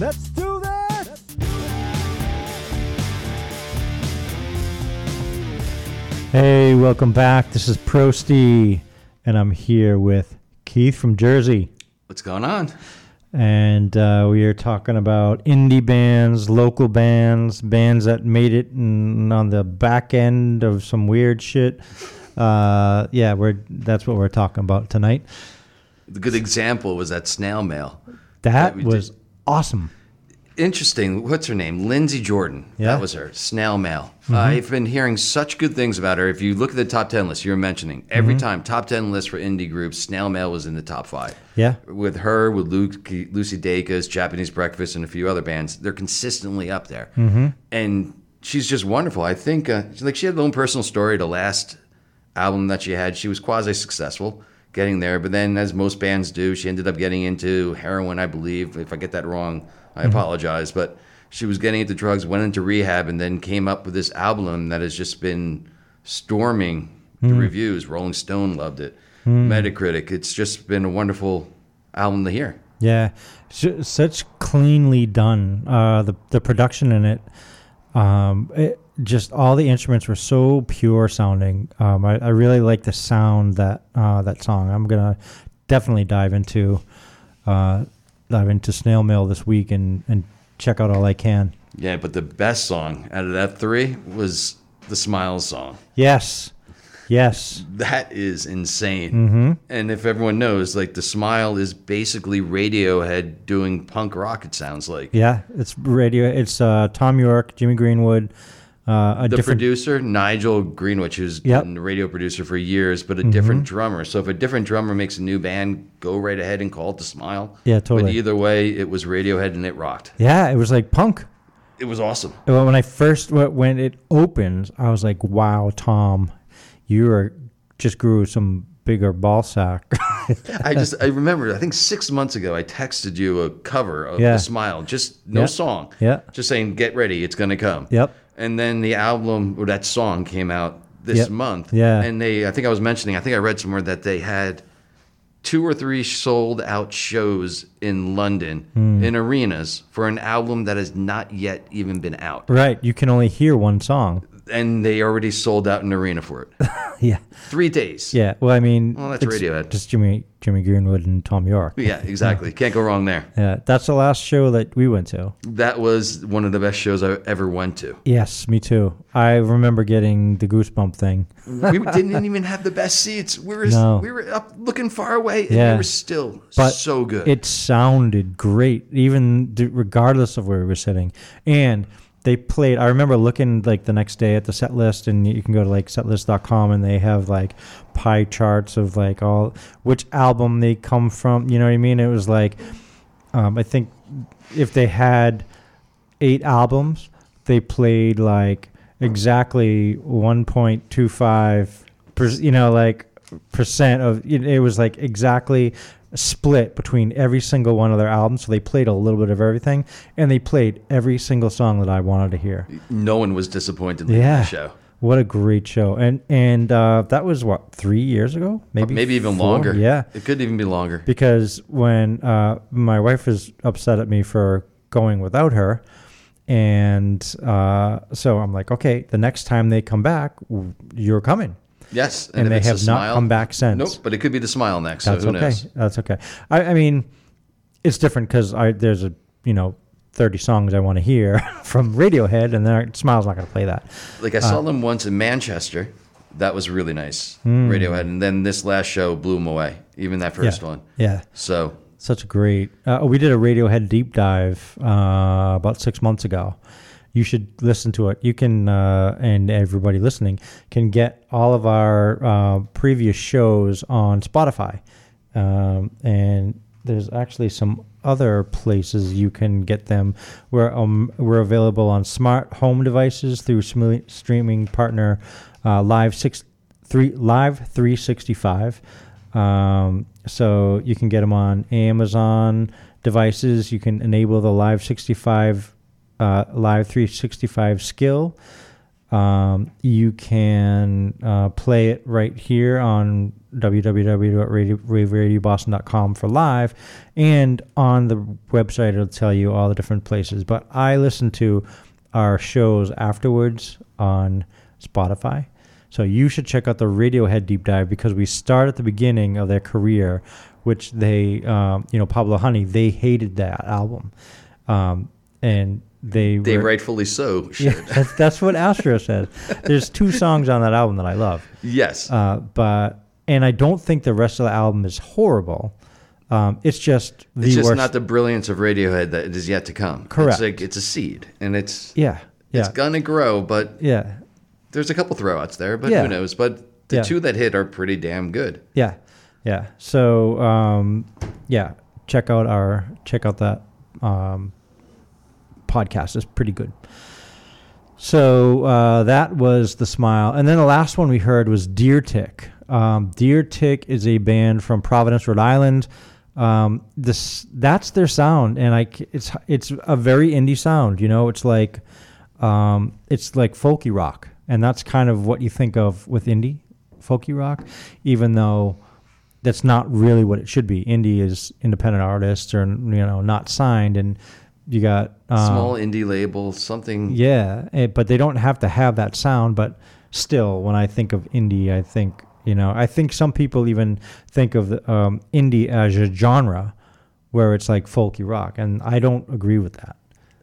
Let's do this! Hey, welcome back. This is Prosty, and I'm here with Keith from Jersey. What's going on? And uh, we are talking about indie bands, local bands, bands that made it on the back end of some weird shit. Uh, yeah, we're that's what we're talking about tonight. The good example was that snail mail. That we was did. awesome. Interesting. What's her name? Lindsey Jordan. Yeah. Mm-hmm. That was her. Snail mail. I've been hearing such good things about her. If you look at the top 10 list you were mentioning, every Mm-hmm. time top 10 list for indie groups, Snail Mail was in the top five. Yeah. With her, with Luke, Lucy Dacus, Japanese Breakfast, and a few other bands, they're consistently up there. Mm-hmm. And she's just wonderful. I think, uh, like, she had her own personal story. to last album that she had, she was quasi successful getting there. But then, as most bands do, she ended up getting into heroin, I believe. If I get that wrong, I apologize. But she was getting into drugs, went into rehab, and then came up with this album that has just been storming the reviews. Rolling Stone loved it. Metacritic. It's just been a wonderful album to hear. Yeah, such cleanly done. Uh, the the production in it, um, it, just all the instruments were so pure sounding. Um, I, I really like the sound that uh, that song. I'm gonna definitely dive into uh, dive into Snail Mail this week and and check out all I can. Yeah, but the best song out of that three was the Smiles song. Yes, Yes. That is insane. Mm-hmm. And if everyone knows, like the smile is basically Radiohead doing punk rock. It sounds like Yeah. It's radio. It's uh, Thom Yorke, Jimmy Greenwood, uh, a the different. producer Nigel Greenwich, who's Yep. Mm-hmm. been a radio producer for years, but a different drummer. So if a different drummer makes a new band, go right ahead and call it the Smile. Yeah, totally. But either way, it was Radiohead and it rocked. yeah, it was like punk. It was awesome. When I first wh- when it opened, I was like, "Wow, Tom, you are just grew some bigger ball sack." *laughs* I just I remember I think six months ago I texted you a cover of Yeah. the Smile, just no Yeah. song, Yeah. just saying get ready, it's gonna come. Yep. And then the album or that song came out this Yep. month. Yeah. And they I think I was mentioning I think I read somewhere that they had two or three sold out shows in London Hmm. in arenas for an album that has not yet even been out. right. You can only hear one song. And they already sold out an arena for it. *laughs* Yeah. Three days. Yeah. Well, I mean, Well, that's it's Radiohead. Just Jimmy Jimmy Greenwood and Thom Yorke. Yeah, exactly. *laughs* Can't go wrong there. Yeah. That's the last show that we went to. That was one of the best shows I ever went to. Yes, me too. I remember getting the goosebump thing. We *laughs* didn't even have the best seats. We were No. we were up looking far away, and Yeah. we were still But so good. It sounded great, even regardless of where we were sitting. And they played. I remember looking like the next day at the set list, and you can go to like setlist.com, and they have like pie charts of like all which album they come from. You know what I mean? It was like, um, I think if they had eight albums, they played like exactly 1.25 per, you know like percent of it, it was like exactly split between every single one of their albums so they played a little bit of everything and they played every single song that I wanted to hear. no one was disappointed in Yeah. the show. What a great show. And and uh, that was what 3 years ago? Maybe Maybe even four? longer. Yeah. It could even be longer. because when uh, my wife was upset at me for going without her, and uh, so I'm like, okay, the next time they come back, you're coming, Yes. and, if they have the not smile, come back since. Nope. But it could be the smile next. That's so who okay. knows? That's okay. I, I mean, it's different because I there's a you know. 30 songs I want to hear *laughs* from Radiohead, and then Smile's not going to play that. Like I Uh, saw them once in Manchester. That was really nice. Hmm. Radiohead, and then this last show blew them away. Even that first yeah. one. Yeah. So Such a great. Uh, we did a Radiohead deep dive uh, about six months ago. You should listen to it. You can, uh, and everybody listening can get all of our uh, previous shows on Spotify. Um, and there's actually some other places you can get them. We're um, we're available on smart home devices through sm- streaming partner uh, Live six three Live three sixty five. Um, so you can get them on Amazon devices. You can enable the Live 65, uh, Live 365 skill. Um, you can uh, play it right here on www.radioboston.com for live, and on the website it'll tell you all the different places. But I listen to our shows afterwards on Spotify. So you should check out the Radiohead deep dive because we start at the beginning of their career, which they, um, you know, Pablo Honey, they hated that album, um, and they they were- rightfully so should. yeah, that's, that's what Astro *laughs* says. There's two songs on that album that I love, Yes. uh, but and I don't think the rest of the album is horrible. Um, it's just the it's just worst. not the brilliance of Radiohead that is yet to come. Correct. It's like it's a seed, and it's yeah, yeah, it's gonna grow. But yeah, there's a couple throwouts there. But Yeah. who knows? But the Yeah. two that hit are pretty damn good. yeah, yeah. So um, yeah, check out our check out that um, podcast. It's pretty good. So uh, that was the smile, and then the last one we heard was Deer Tick. Um, Deer Tick is a band from Providence, Rhode Island. Um, this that's their sound, and I it's it's a very indie sound. You know, it's like um, it's like folky rock, and that's kind of what you think of with indie folky rock, even though that's not really what it should be. Indie is independent artists or you know not signed, and you got um, Small indie label, something. yeah, eh, but they don't have to have that sound. But still, when I think of indie, I think you know, I think some people even think of the, um, indie as a genre where it's like folky rock, and I don't agree with that.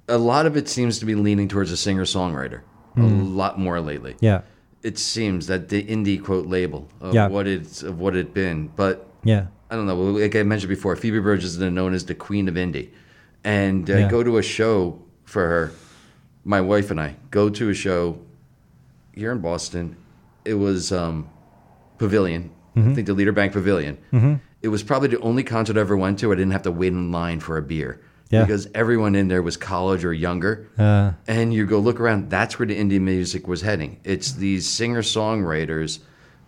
A lot of it seems to be leaning towards a singer songwriter. A lot more lately. Yeah, it seems that the indie quote label of Yeah. what it's of what it been, but Yeah. I don't know. Like I mentioned before, Phoebe Bridgers is known as the queen of indie, and I Yeah. go to a show for her. My wife and I go to a show here in Boston. It was um, Pavilion, Mm-hmm. I think the Leader Bank Pavilion. It was probably the only concert I ever went to. I didn't have to wait in line for a beer Yeah. because everyone in there was college or younger. Uh, And you go look around, that's where the indie music was heading. It's these singer songwriters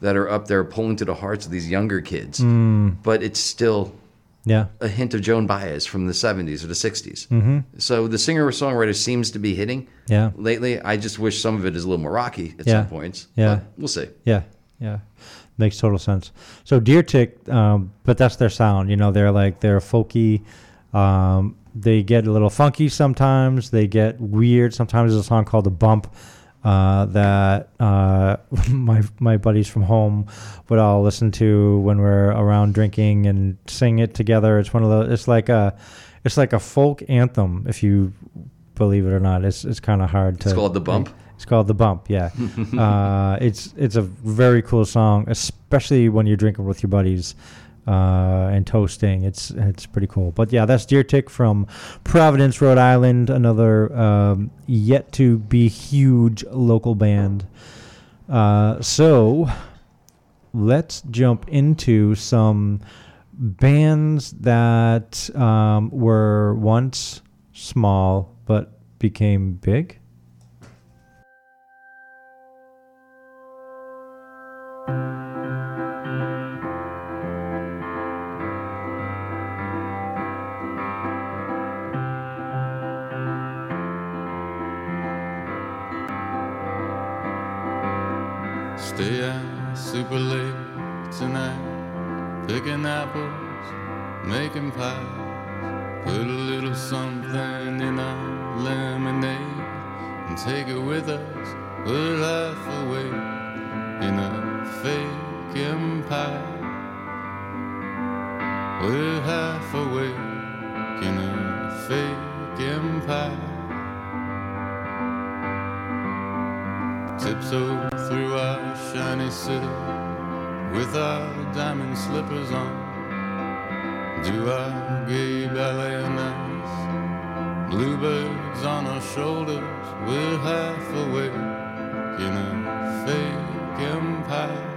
that are up there pulling to the hearts of these younger kids. But it's still yeah. a hint of Joan Baez from the 70s or the 60s. Mm-hmm. So the singer songwriter seems to be hitting Yeah. lately. I just wish some of it is a little more rocky at Yeah. some points. Yeah. But we'll see. Yeah, yeah, makes total sense. So Deer Tick, um, but that's their sound. You know, they're like they're folky. Um, they get a little funky sometimes. They get weird. Sometimes there's a song called "The Bump" uh, that uh, *laughs* my my buddies from home would all listen to when we're around drinking and sing it together. It's one of the. It's like a, it's like a folk anthem. If you believe it or not, it's it's kind of hard to. It's called The Bump? It's called the bump. Yeah, *laughs* uh, it's it's a very cool song, especially when you're drinking with your buddies uh, and toasting. It's it's pretty cool. But yeah, that's Deer Tick from Providence, Rhode Island. Another um, yet to be huge local band. Uh, so let's jump into some bands that um, were once small but became big. Making pies. Put a little something in our lemonade and take it with us. We're half awake in a fake empire. We're half awake in a fake empire. Tiptoe through our shiny city with our diamond slippers on. Do our gay ballet ice. Bluebirds on our shoulders, we're half awake in a fake empire.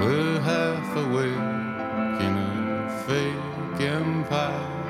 We're half awake in a fake empire.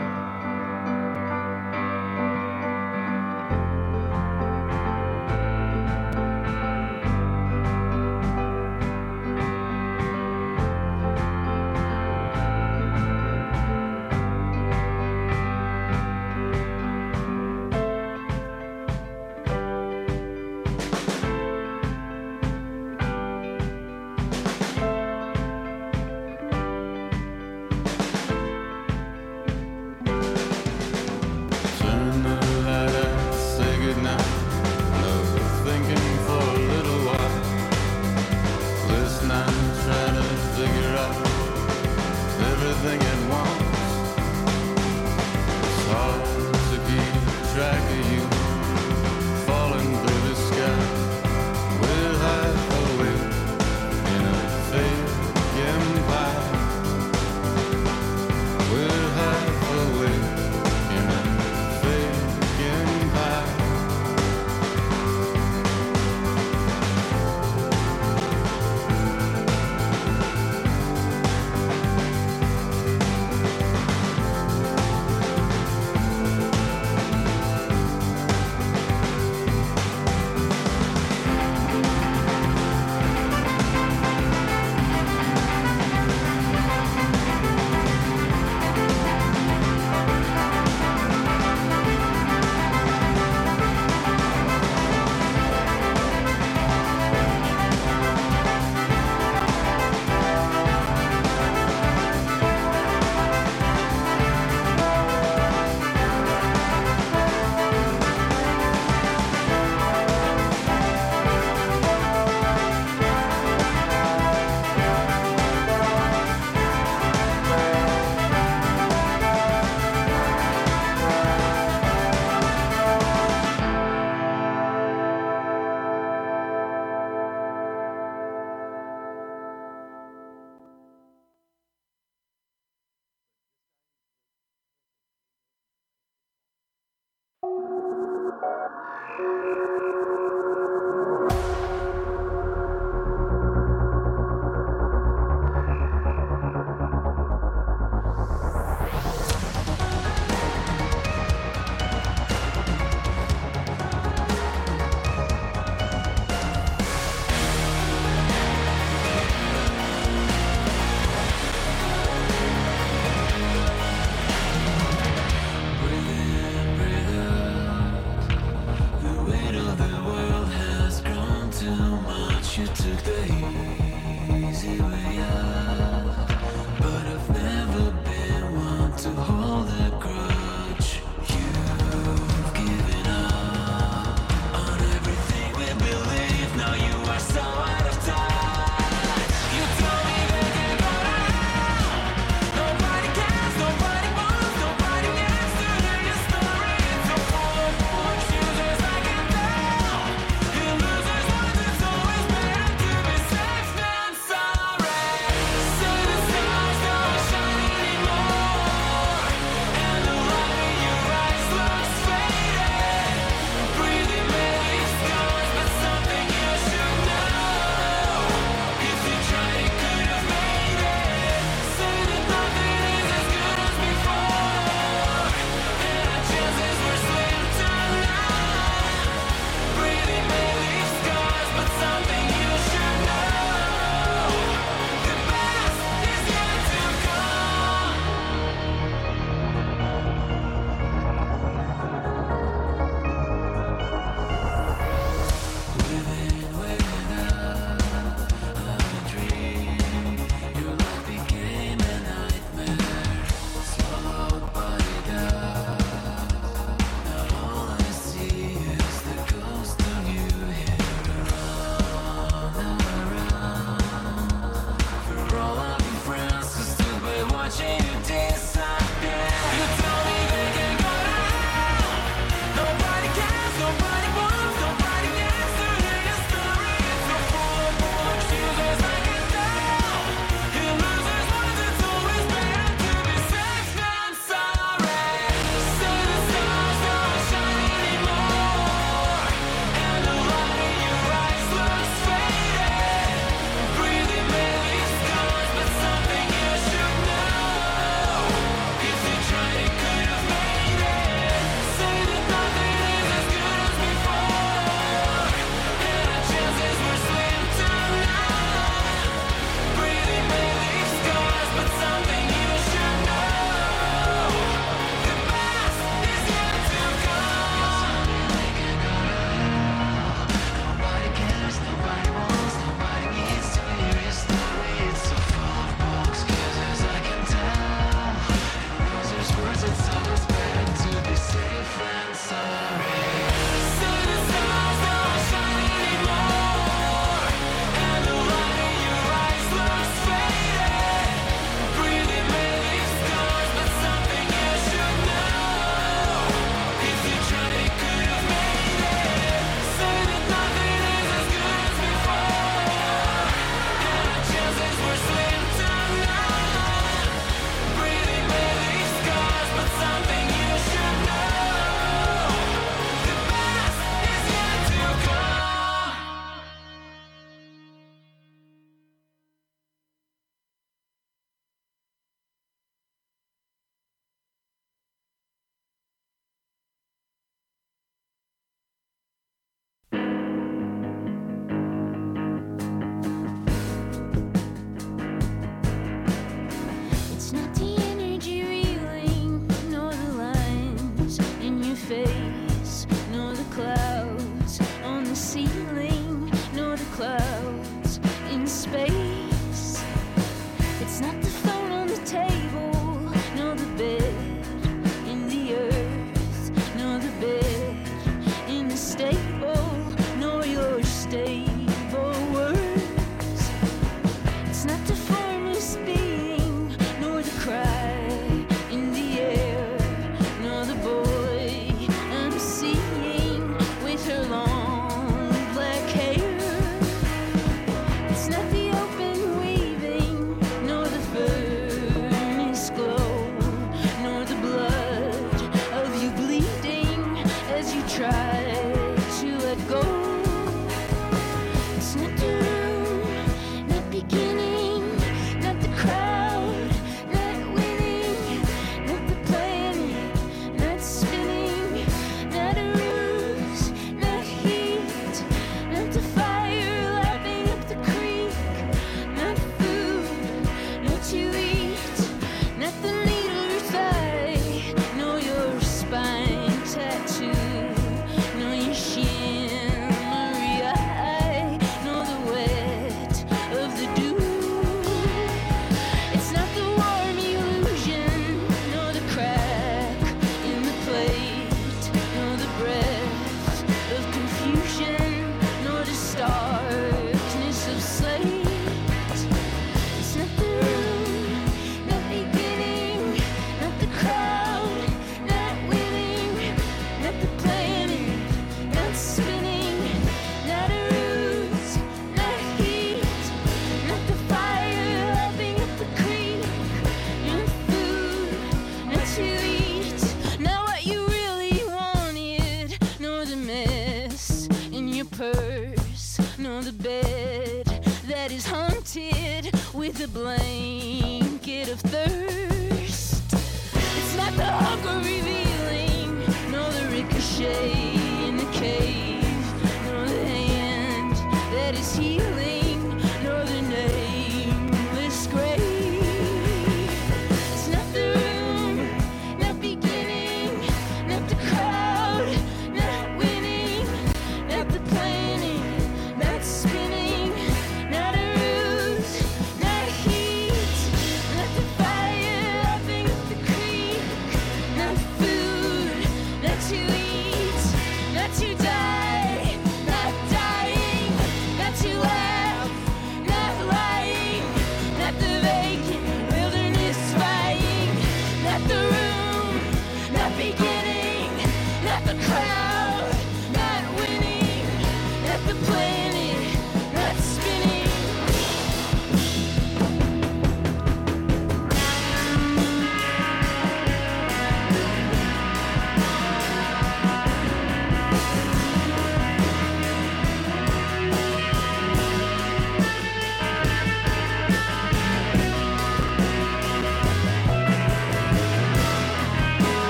Of the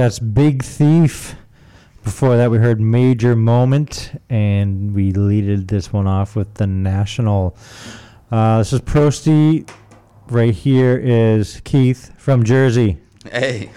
that's Big Thief. Before that, we heard Major Moment, and we leaded this one off with the National. Uh, this is Prosty. Right here is Keith from Jersey. Hey,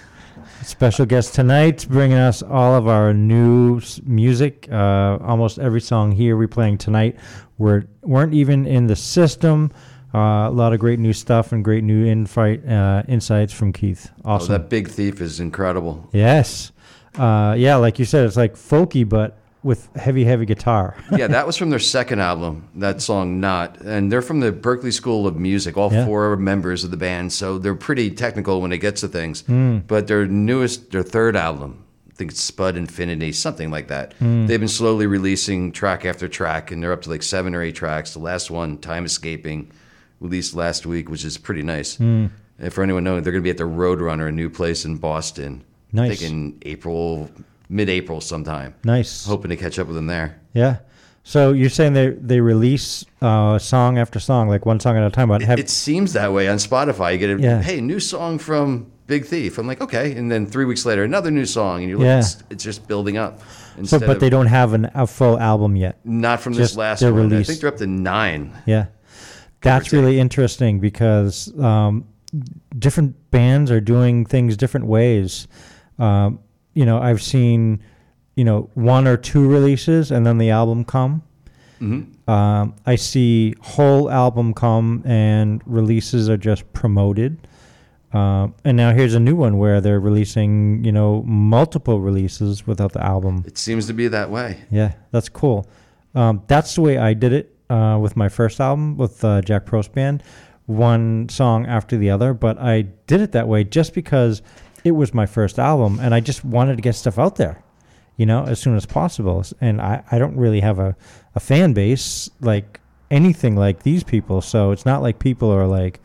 Special guest tonight, bringing us all of our new music. Uh, almost every song here we're playing tonight were weren't even in the system. Uh, a lot of great new stuff and great new infight uh, insights from Keith. oh, that big thief is incredible. Yes. Uh, yeah, like you said, it's like folky, but with heavy, heavy guitar. *laughs* yeah, that was from their second album, that song Not. And they're from the Berklee School of Music. All Yeah. four members of the band, so they're pretty technical when it gets to things. Hmm. But their newest, their third album, I think it's Spud Infinity, something like that. Hmm. They've been slowly releasing track after track, and they're up to like seven or eight tracks. The last one, Time Escaping, released last week, which is pretty nice. Hmm. And for anyone knowing, they're going to be at the Roadrunner, a new place in Boston. I Nice. think in April, mid-April sometime. nice. Hoping to catch up with them there. Yeah. So you're saying they they release uh, song after song, like one song at a time. But have it seems that way on Spotify. You get a Yeah. hey, new song from Big Thief. I'm like, okay, and then three weeks later, another new song, and you're like, Yeah. it's, it's just building up. so, but of, they don't have an, a full album yet. not from just this last one. I think they're up to nine. Yeah. That's really interesting because um, different bands are doing things different ways. Um, you know, I've seen, you know, one or two releases and then the album come. Mhm. Um, I see whole album come and releases are just promoted. Um, and now here's a new one where they're releasing, you know, multiple releases without the album. It seems to be that way. Yeah, that's cool. Um, that's the way I did it uh, with my first album with uh, Jack Prost Band, one song after the other. But I did it that way just because it was my first album, and I just wanted to get stuff out there, you know, as soon as possible. And I, I don't really have a, a fan base like anything like these people, so it's not like people are like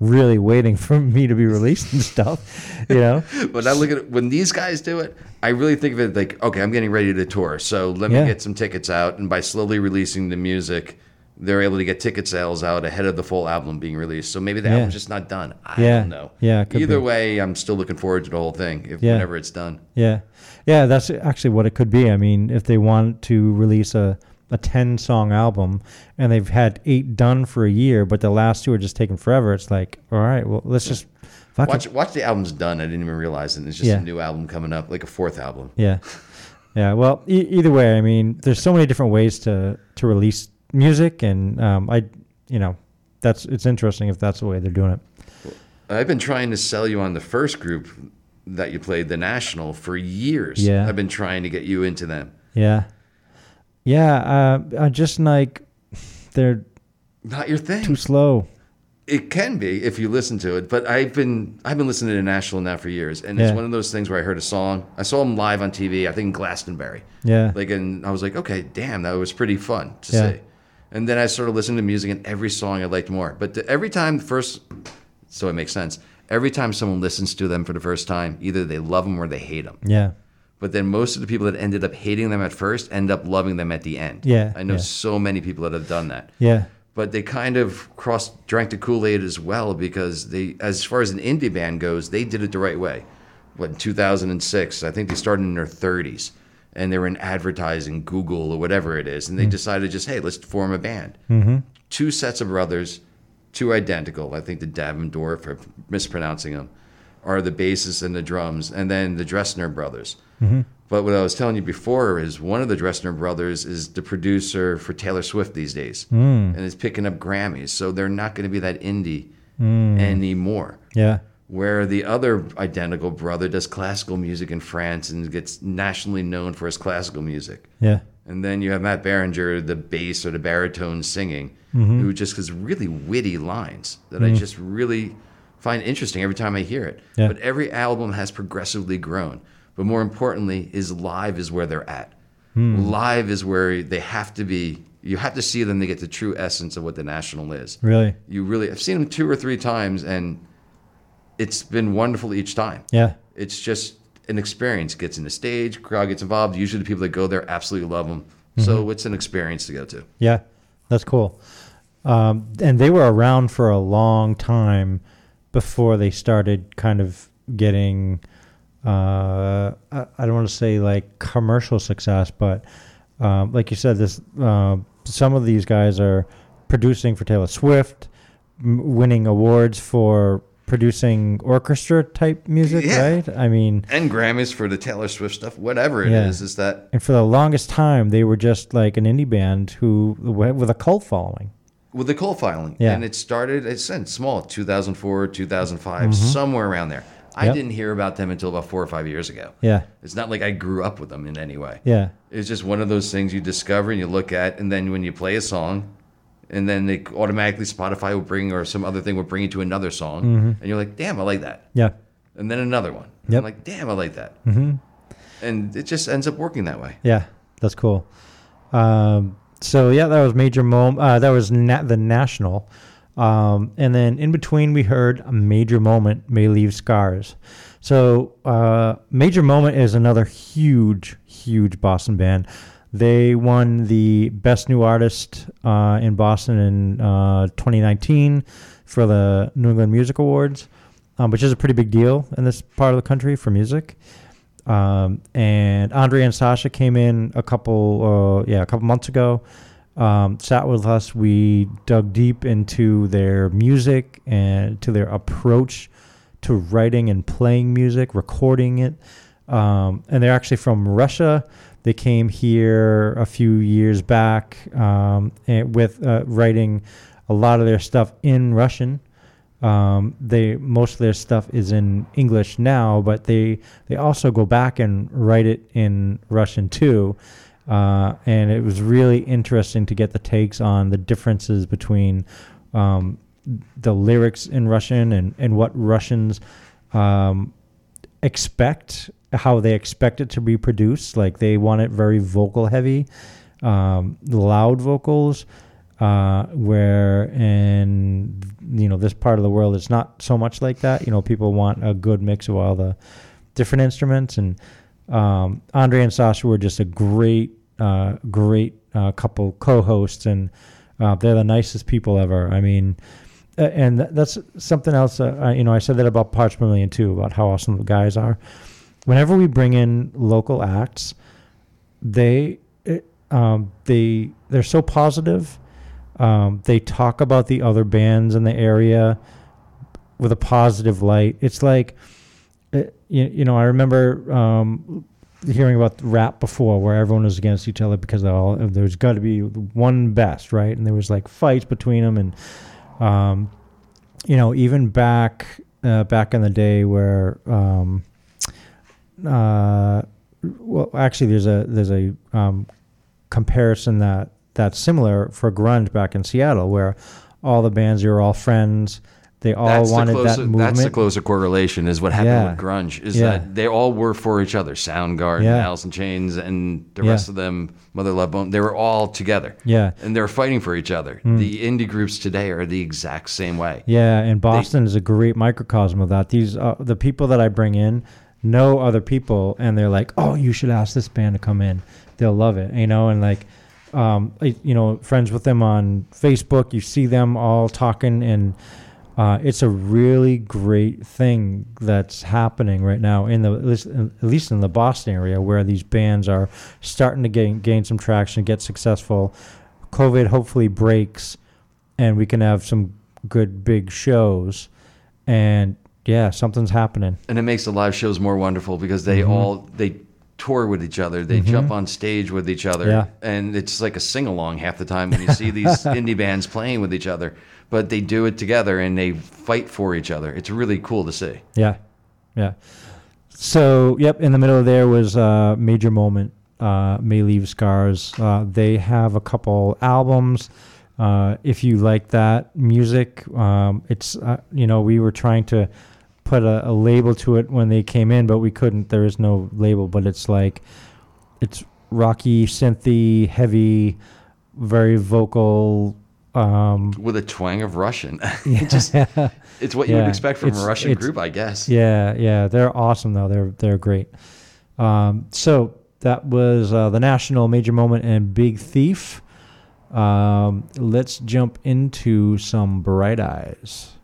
really waiting for me to be released and stuff, you know. *laughs* But I look at it, when these guys do it, I really think of it like, okay, I'm getting ready to tour, so let me Yeah. get some tickets out, and by slowly releasing the music, they're able to get ticket sales out ahead of the full album being released. So maybe the Yeah. album's just not done. I Yeah. don't know. Yeah, Either be. way, I'm still looking forward to the whole thing. If Yeah. whenever it's done. Yeah, yeah, that's actually what it could be. I mean, if they want to release a a ten song album and they've had eight done for a year, but the last two are just taking forever, it's like, all right, well, let's just fuck Watch it. watch the album's done. I didn't even realize it. It's just Yeah. a new album coming up, like a fourth album. Yeah, yeah. Well, e- either way, I mean, there's so many different ways to to release music, and um, I, you know, that's it's interesting if that's the way they're doing it. I've been trying to sell you on the first group that you played, the National, for years. Yeah. I've been trying to get you into them. Yeah, yeah. Uh, I just like they're Not your thing. too slow. It can be if you listen to it, but I've been I've been listening to National now for years, and Yeah. it's one of those things where I heard a song. I saw them live on TV. I think in Glastonbury. Yeah. Like, and I was like, okay, damn, that was pretty fun to Yeah. see. And then I started listening to music, and every song I liked more. But the, every time, first, so it makes sense. Every time someone listens to them for the first time, either they love them or they hate them. Yeah. But then most of the people that ended up hating them at first end up loving them at the end. Yeah, I know yeah. so many people that have done that Yeah. but they kind of cross drank the Kool Aid as well because they, as far as an indie band goes, they did it the right way. What in 2006, I think they started in their 30s, and they were in advertising, Google or whatever it is, and they decided just hey, let's form a band. Mm-hmm. Two sets of brothers, two identical. I think the Devendorf, or mispronouncing them, are the bassists and the drums, and then the Dessner brothers. Mm-hmm. But what I was telling you before is one of the Dessner brothers is the producer for Taylor Swift these days, mm. and is picking up Grammys. So they're not going to be that indie mm. anymore. Yeah. Where the other identical brother does classical music in France and gets nationally known for his classical music. Yeah. And then you have Matt Berninger, the bass or the baritone singing, Mm-hmm. who just has really witty lines that I mm. just really find interesting every time I hear it. Yeah. But every album has progressively grown. But more importantly, is live is where they're at. Hmm. Live is where they have to be. You have to see them to get the true essence of what the National is. Really. You really, I've seen them two or three times, and it's been wonderful each time Yeah. it's just an experience. Gets in the stage, crowd gets involved. Usually, the people that go there absolutely love them. Mm-hmm. So it's an experience to go to. Yeah, that's cool. Um, and they were around for a long time before they started kind of getting, uh, I, I don't want to say like commercial success, but um, like you said, this uh, some of these guys are producing for Taylor Swift, m- winning awards for producing orchestra type music, Yeah. right? I mean, And Grammys for the Taylor Swift stuff, whatever it is, Yeah. is that and for the longest time, they were just like an indie band who with a cult following. With the coal filing. Yeah. And it started, it said small, 2004, 2005, somewhere around there. I Mm-hmm. Yep. didn't hear about them until about four or five years ago. Yeah, It's not like I grew up with them in any way. yeah. It's just one of those things you discover and you look at, and then when you play a song, and then they automatically Spotify will bring or some other thing will bring you to another song, and you're like, damn, I like that. Yeah. And then another one. I'm like, damn, I like that. Mm-hmm. And it just ends up working that way. Yeah. That's cool. Um, so yeah, that was major moment. Uh, that was na- the national. Um, and then in between, we heard a major moment may leave scars. So uh, major moment is another huge, huge Boston band. They won the best new artist uh, in Boston in uh, 2019 for the New England Music Awards, um, which is a pretty big deal in this part of the country for music. Um, and Andre and Sasha came in a couple, uh, yeah, a couple months ago. um, sat with us. We dug deep into their music and to their approach to writing and playing music, recording it. Um, and they're actually from Russia. They came here a few years back um, with uh, writing a lot of their stuff in Russian. Um, they most of their stuff is in English now, but they they also go back and write it in Russian too. Uh, and it was really interesting to get the takes on the differences between um, the lyrics in Russian and, and what Russians um, expect, how they expect it to be produced. Like they want it very vocal heavy, um, loud vocals, uh, where in you know this part of the world it's not so much like that. You know, people want a good mix of all the different instruments, and um, Andre and Sasha were just a great, uh, great uh, couple co-hosts, and uh, they're the nicest people ever. I mean, and that's something else. You know, I said that about Parts Per Million too, about how awesome the guys are. Whenever we bring in local acts, they um, they they're so positive. Um, they talk about the other bands in the area with a positive light. It's like, uh, you, you know, I remember um, hearing about rap before, where everyone was against each other because all there's got to be one best, right? And there was like fights between them, and um, you know, even back uh, back in the day where, um, uh, well, actually, there's a there's a um, comparison that that's similar for grunge back in Seattle, where all the bands you're all friends. They all That's wanted closer, that movement. that's the closer correlation is what happened Yeah. with grunge is Yeah. that they all were for each other. Soundgarden, Yeah. Alice in Chains, and the rest of them, Mother Love Bone, they were all together. Yeah. And they were fighting for each other. The indie groups today are the exact same way. Yeah, and Boston is a great microcosm of that. These uh, the people that I bring in know other people, and they're like, "Oh, you should ask this band to come in. They'll love it." You know, and like, um, I- you know, friends with them on Facebook. You see them all talking, and uh, it's a really great thing that's happening right now in the at least, at least in the Boston area, where these bands are starting to gain gain some traction, get successful. COVID hopefully breaks and we can have some good big shows and yeah something's happening And it makes the live shows more wonderful because they Mm-hmm. all they tour with each other. They jump on stage with each other. Yeah. And it's like a sing along half the time when you see these *laughs* indie bands playing with each other. But they do it together and they fight for each other. It's really cool to see. yeah yeah so yep in the middle of there was uh major moment uh may leave scars uh they have a couple albums uh if you like that music um it's uh, you know we were trying to put a, a label to it when they came in but we couldn't there is no label but it's like it's rocky synthy heavy very vocal um With a twang of Russian. *laughs* *laughs* It just it's what you would expect from a Russian group, I guess. Yeah, yeah, they're awesome though. They're they're great. Um, so that was uh, the national major moment and Big Thief. Um, let's jump into some Bright Eyes.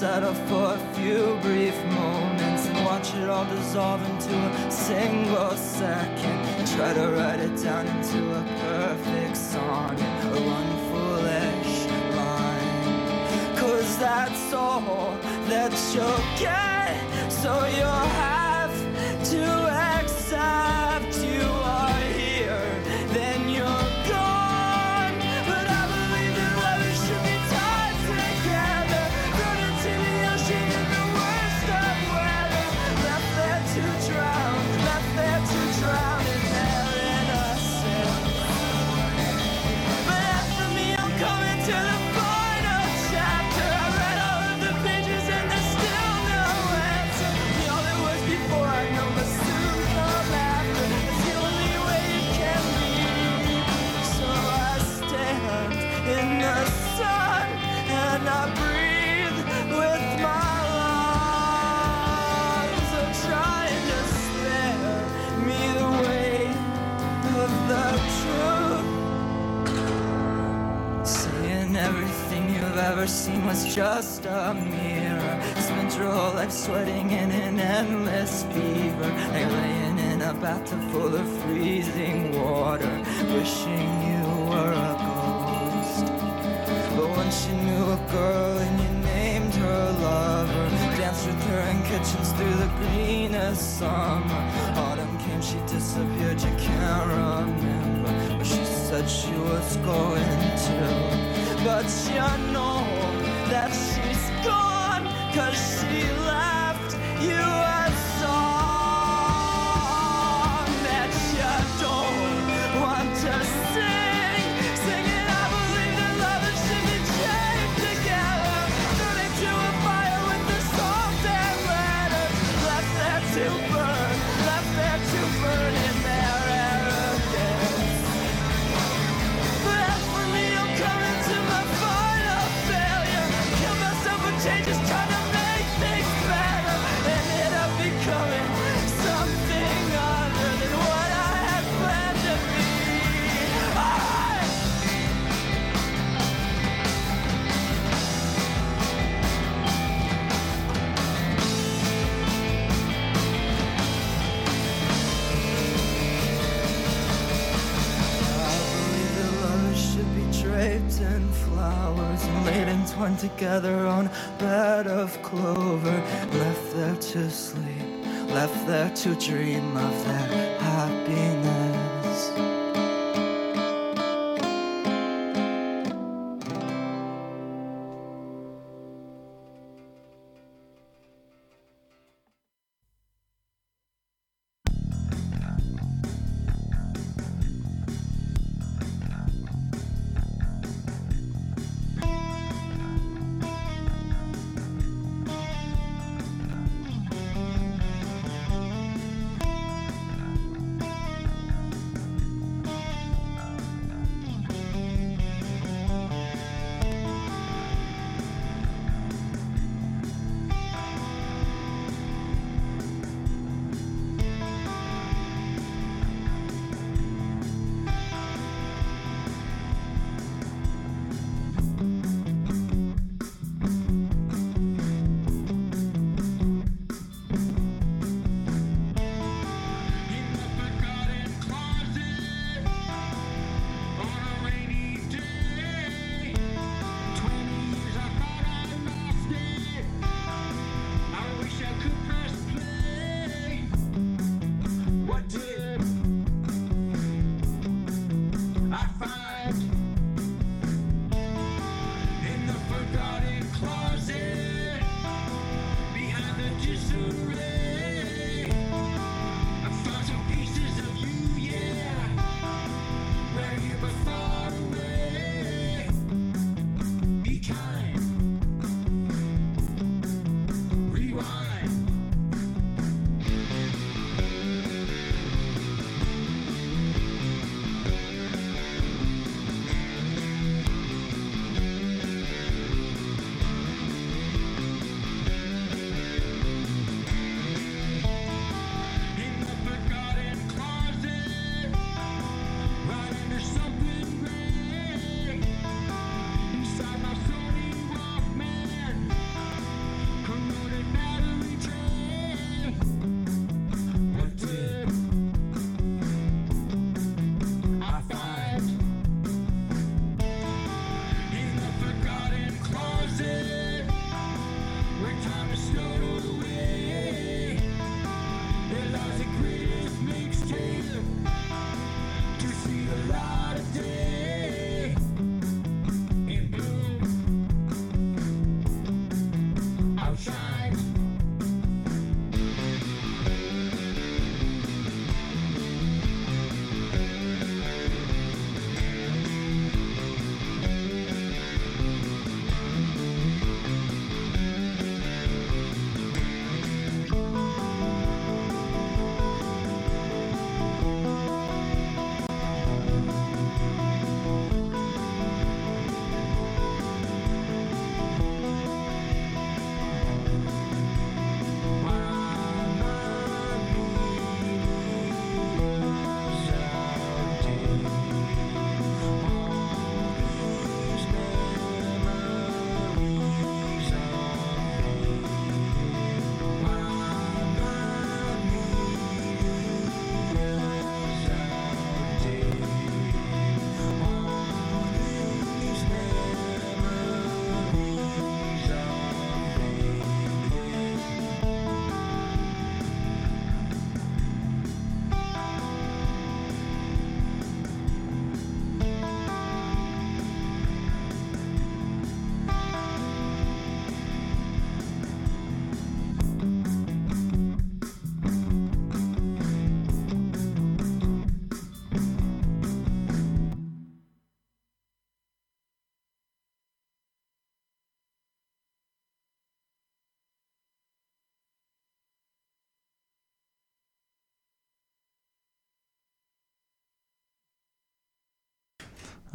Settle for a few brief moments And watch it all dissolve into a single second And try to write it down into a perfect sonnet a one foolish line Cause that's all that you'll get. So you'll have to accept seen was just a mirror. Spent your whole life sweating in an endless fever. Like laying in a bathtub full of freezing water, wishing you were a ghost. But once you knew a girl and you named her lover, danced with her in kitchens through the greenest summer. Autumn came, she disappeared, you can't remember where she said she was going to. But you know she's gone, cause she left you entwined together on a bed of clover. Left there to sleep, left there to dream of their happiness.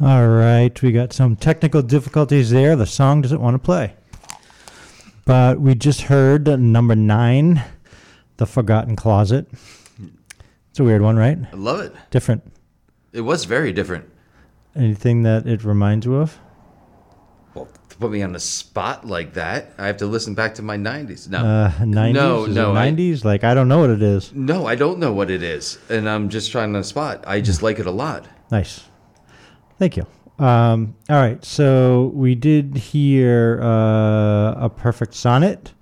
All right, we got some technical difficulties there. The song doesn't want to play. But we just heard number nine, The Forgotten Closet. It's a weird one, right? I love it. Different. It was very different. Anything that it reminds you of? Well, to put me on the spot like that, I have to listen back to my 90s. No. Uh, 90s? No, Is no, I- 90s? Like, I don't know what it is. no, I don't know what it is. And I'm just trying to spot. I just like it a lot. Nice. Thank you. Um, all right, so we did hear uh, a perfect sonnet,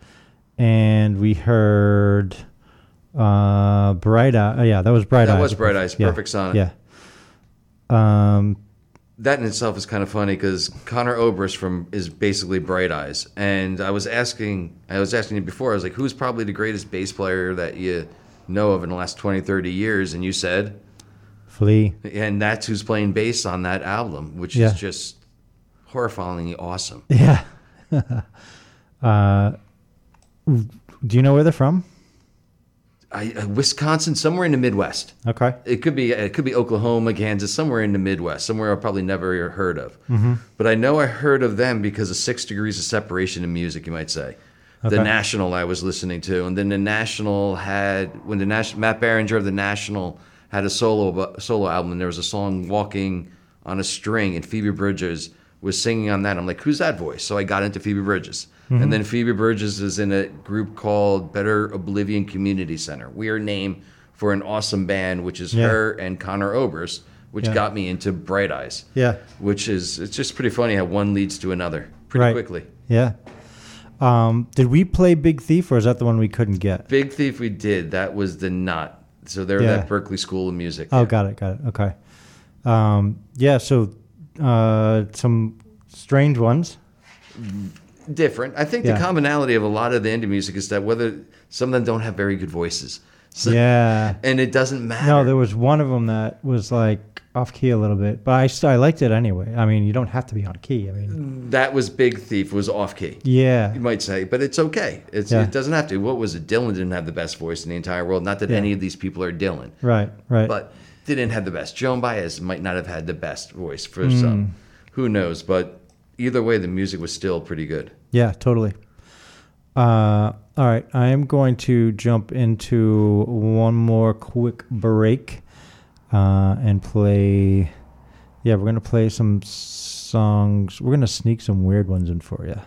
and we heard uh, bright eye. Oh, yeah, that was bright That eyes. That was Bright Eyes, yeah, Perfect Sonnet. Yeah. Um, that in itself is kind of funny because Conor Oberst from is basically Bright Eyes, and I was asking, I was asking you before, I was like, who's probably the greatest bass player that you know of in the last 20, 30 years? And you said, Flea. and that's who's playing bass on that album, which Yeah. is just horrifyingly awesome. *laughs* Yeah. *laughs* uh, do you know where they're from? I, uh, Wisconsin, somewhere in the Midwest. Okay. It could be it could be Oklahoma, Kansas, somewhere in the Midwest, somewhere I've probably never heard of. Mm-hmm. But I know I heard of them because of Six Degrees of Separation in music, you might say. Okay. The National I was listening to, and then the National had when the National Matt Berninger of the National had a solo solo album, and there was a song "Walking on a String," and Phoebe Bridgers was singing on that. I'm like, who's that voice? So I got into Phoebe Bridgers, and then Phoebe Bridgers is in a group called Better Oblivion Community Center. Weird name for an awesome band, which is Yeah. her and Conor Oberst, which Yeah. got me into Bright Eyes. Yeah. Which is it's just pretty funny how one leads to another pretty Right. quickly. Yeah. Um, did we play Big Thief, or is that the one we couldn't get? Big Thief we did. That was the not. So they're Yeah. that Berklee School of Music. Oh, Yeah. got it, got it. Okay. Um, yeah. So uh, some strange ones. different. I think Yeah. the commonality of a lot of the indie music is that whether some of them don't have very good voices. So, *laughs* Yeah. And it doesn't matter. No, there was one of them that was like off key a little bit, but I st- I liked it anyway. I mean, you don't have to be on key. I mean, that was Big Thief was off key. yeah, You might say, but it's okay. It's Yeah. it doesn't have to. What was it? Dylan didn't have the best voice in the entire world. Not that Yeah. any of these people are Dylan, right, right. but didn't have the best. Joan Baez might not have had the best voice for Hmm. some. Who knows? But either way, the music was still pretty good. Yeah, totally. Uh, all right, I am going to jump into one more quick break uh, and play. Yeah, we're gonna play some songs. We're gonna sneak some weird ones in for you.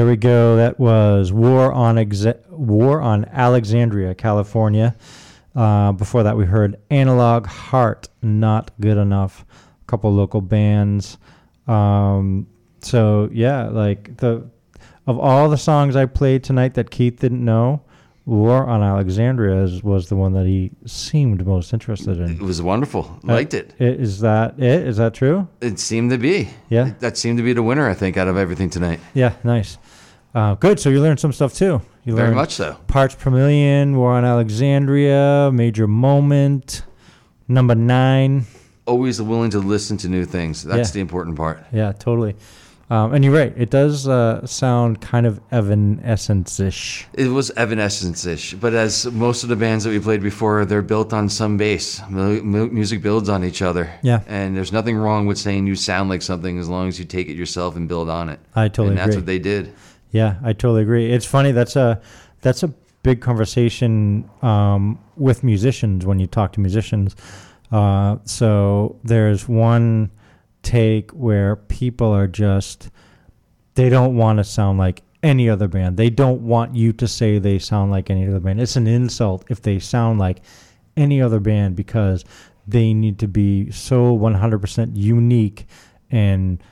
There we go. That was War on Exe- War on Alexandria, California. Uh, before that, we heard Analog Heart, Not Good Enough. A couple local bands. Um, so yeah, like the of all the songs I played tonight that Keith didn't know, War on Alexandria is, was the one that he seemed most interested in. It was wonderful. Liked it. I- that it? Is that true? It seemed to be. Yeah. That seemed to be the winner, I think, out of everything tonight. Yeah, nice. Uh, good. So you learned some stuff too. You Very learned much so. Parts per million, War on Alexandria, Major Moment, number nine. Always willing to listen to new things. That's Yeah. the important part. Yeah, totally. Um, and you're right. It does uh, sound kind of Evanescence-ish. It was Evanescence-ish, but as most of the bands that we played before, they're built on some base. Mu- Music builds on each other. Yeah. And there's nothing wrong with saying you sound like something as long as you take it yourself and build on it. I totally And that's agree. what they did. Yeah, I totally agree. It's funny. That's a that's a big conversation um, with musicians when you talk to musicians. Uh, so there's one take where people are just they don't want to sound like any other band. They don't want you to say they sound like any other band. It's an insult if they sound like any other band because they need to be so 100% unique and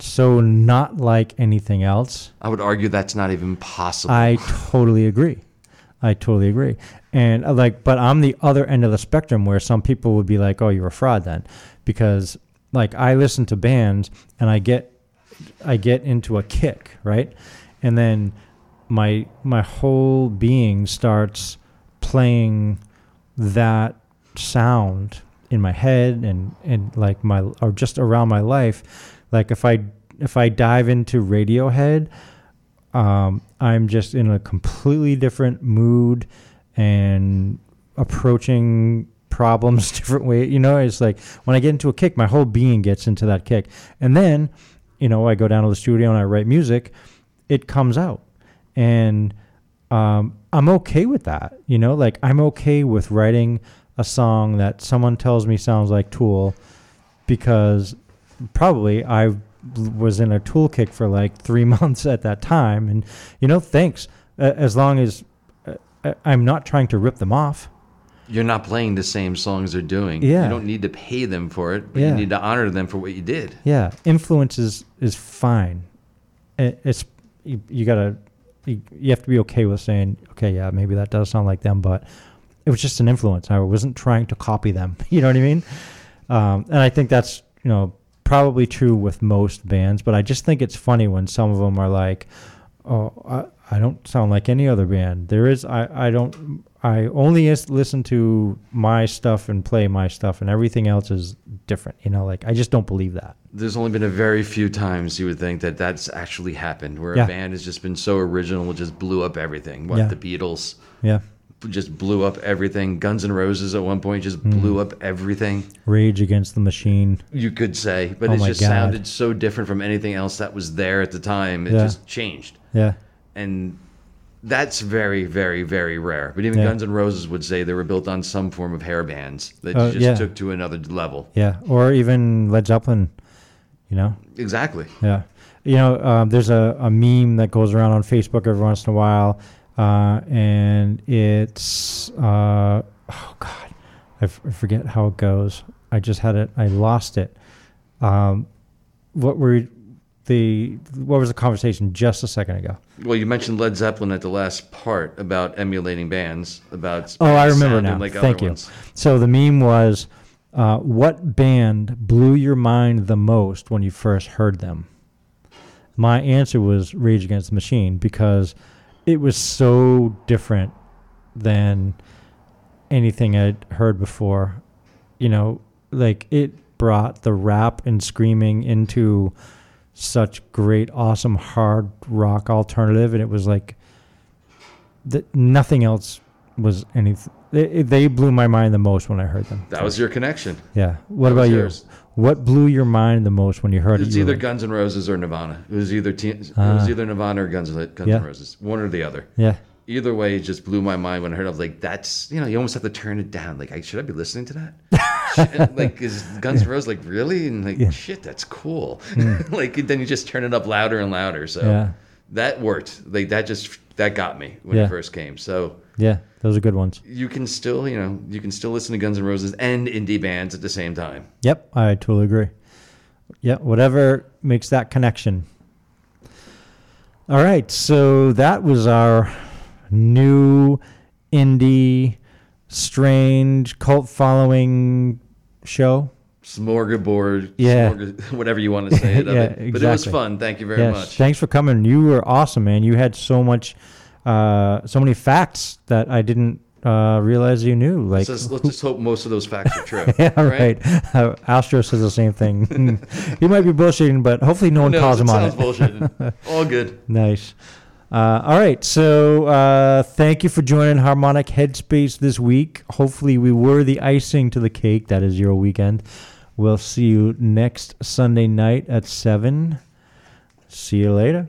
so not like anything else. I would argue that's not even possible. I totally agree. I totally agree. And uh, like, but I'm the other end of the spectrum where some people would be like, "Oh, you're a fraud," then, because like I listen to bands and I get, I get into a kick, right, and then my my whole being starts playing that sound in my head and and like my or just around my life like if i if i dive into radiohead um i'm just in a completely different mood and approaching problems *laughs* different way you know? It's like when i get into a kick my whole being gets into that kick. And then you know i go down to the studio and i write music it comes out. And um, i'm okay with that you know? Like i'm okay with writing a song that someone tells me sounds like tool because probably i was in a tool kick for like three *laughs* months at that time and you know thanks uh, as long as uh, i'm not trying to rip them off You're not playing the same songs they're doing. Yeah. You don't need to pay them for it, but Yeah. you need to honor them for what you did. Yeah, influence is is fine. It, it's you, you gotta you, you have to be okay with saying okay, yeah, maybe that does sound like them, but it was just an influence. I wasn't trying to copy them. *laughs* You know what I mean? Um, and I think that's you know probably true with most bands, but I just think it's funny when some of them are like, oh, I, I don't sound like any other band. There is I I don't. I only is- listen to my stuff and play my stuff, and everything else is different. You know, like I just don't believe that. There's only been a very few times you would think that that's actually happened, where Yeah. a band has just been so original, it just blew up everything. What Yeah. the Beatles Yeah. Just blew up everything. Guns N' Roses at one point just Mm. blew up everything. Rage Against the Machine. You could say, but Oh it just God. sounded so different from anything else that was there at the time. It Yeah. just changed, Yeah. and that's very, very, very rare. But even Yeah. Guns N' Roses would say they were built on some form of hair bands that Oh, just yeah. took to another level. Yeah. Or even Led Zeppelin, you know? Exactly. Yeah. You know, um, there's a, a meme that goes around on Facebook every once in a while, uh, and it's, uh, oh God, I, f- I forget how it goes. I just had it, I lost it. Um, what were the, what was the conversation just a second ago? Well, you mentioned Led Zeppelin at the last part about emulating bands, about Oh, I remember now. Like Thank you. ones. So the meme was, uh, what band blew your mind the most when you first heard them? My answer was Rage Against the Machine because it was so different than anything I'd heard before. You know, like it brought the rap and screaming into such great, awesome hard rock alternative, and it was like that nothing else was anything. They, they blew my mind the most when I heard them. That was your connection. Yeah. What That about yours? you? What blew your mind the most when you heard it? It's either Guns N' Roses or Nirvana. It was either uh, it ah. was either Nirvana or Guns, Guns yeah. N' Roses, one or the other. Yeah. Either way, it just blew my mind when I heard. It. I was like, "That's you know, you almost have to turn it down. Like, I, should I be listening to that? *laughs* like, is Guns yeah. N' Roses like really? And like, yeah. shit, that's cool. Mm. *laughs* like, then you just turn it up louder and louder. So that worked. Like, that just that got me when yeah. it first came. So yeah, those are good ones. You can still, you know, you can still listen to Guns N' Roses and indie bands at the same time. Yep, I totally agree. Yeah, whatever makes that connection. All right, so that was our new indie strange cult following show smorgasbord, yeah, smorgas- *laughs* whatever you want to say it. *laughs* yeah, it. But it was fun. Thank you very yes, much. Thanks for coming. You were awesome, man. You had so much, uh, so many facts that I didn't uh, realize you knew. Like, let's, who- just hope most of those facts are true. *laughs* yeah, right. right. Uh, Astro says the same thing. he might be bullshitting, but hopefully no one knows, calls him on sounds it. Sounds bullshitting. All good. Nice. Uh, all right, so uh, thank you for joining Harmonic Headspace this week. Hopefully, we were the icing to the cake. That is your weekend. We'll see you next Sunday night at 7. See you later.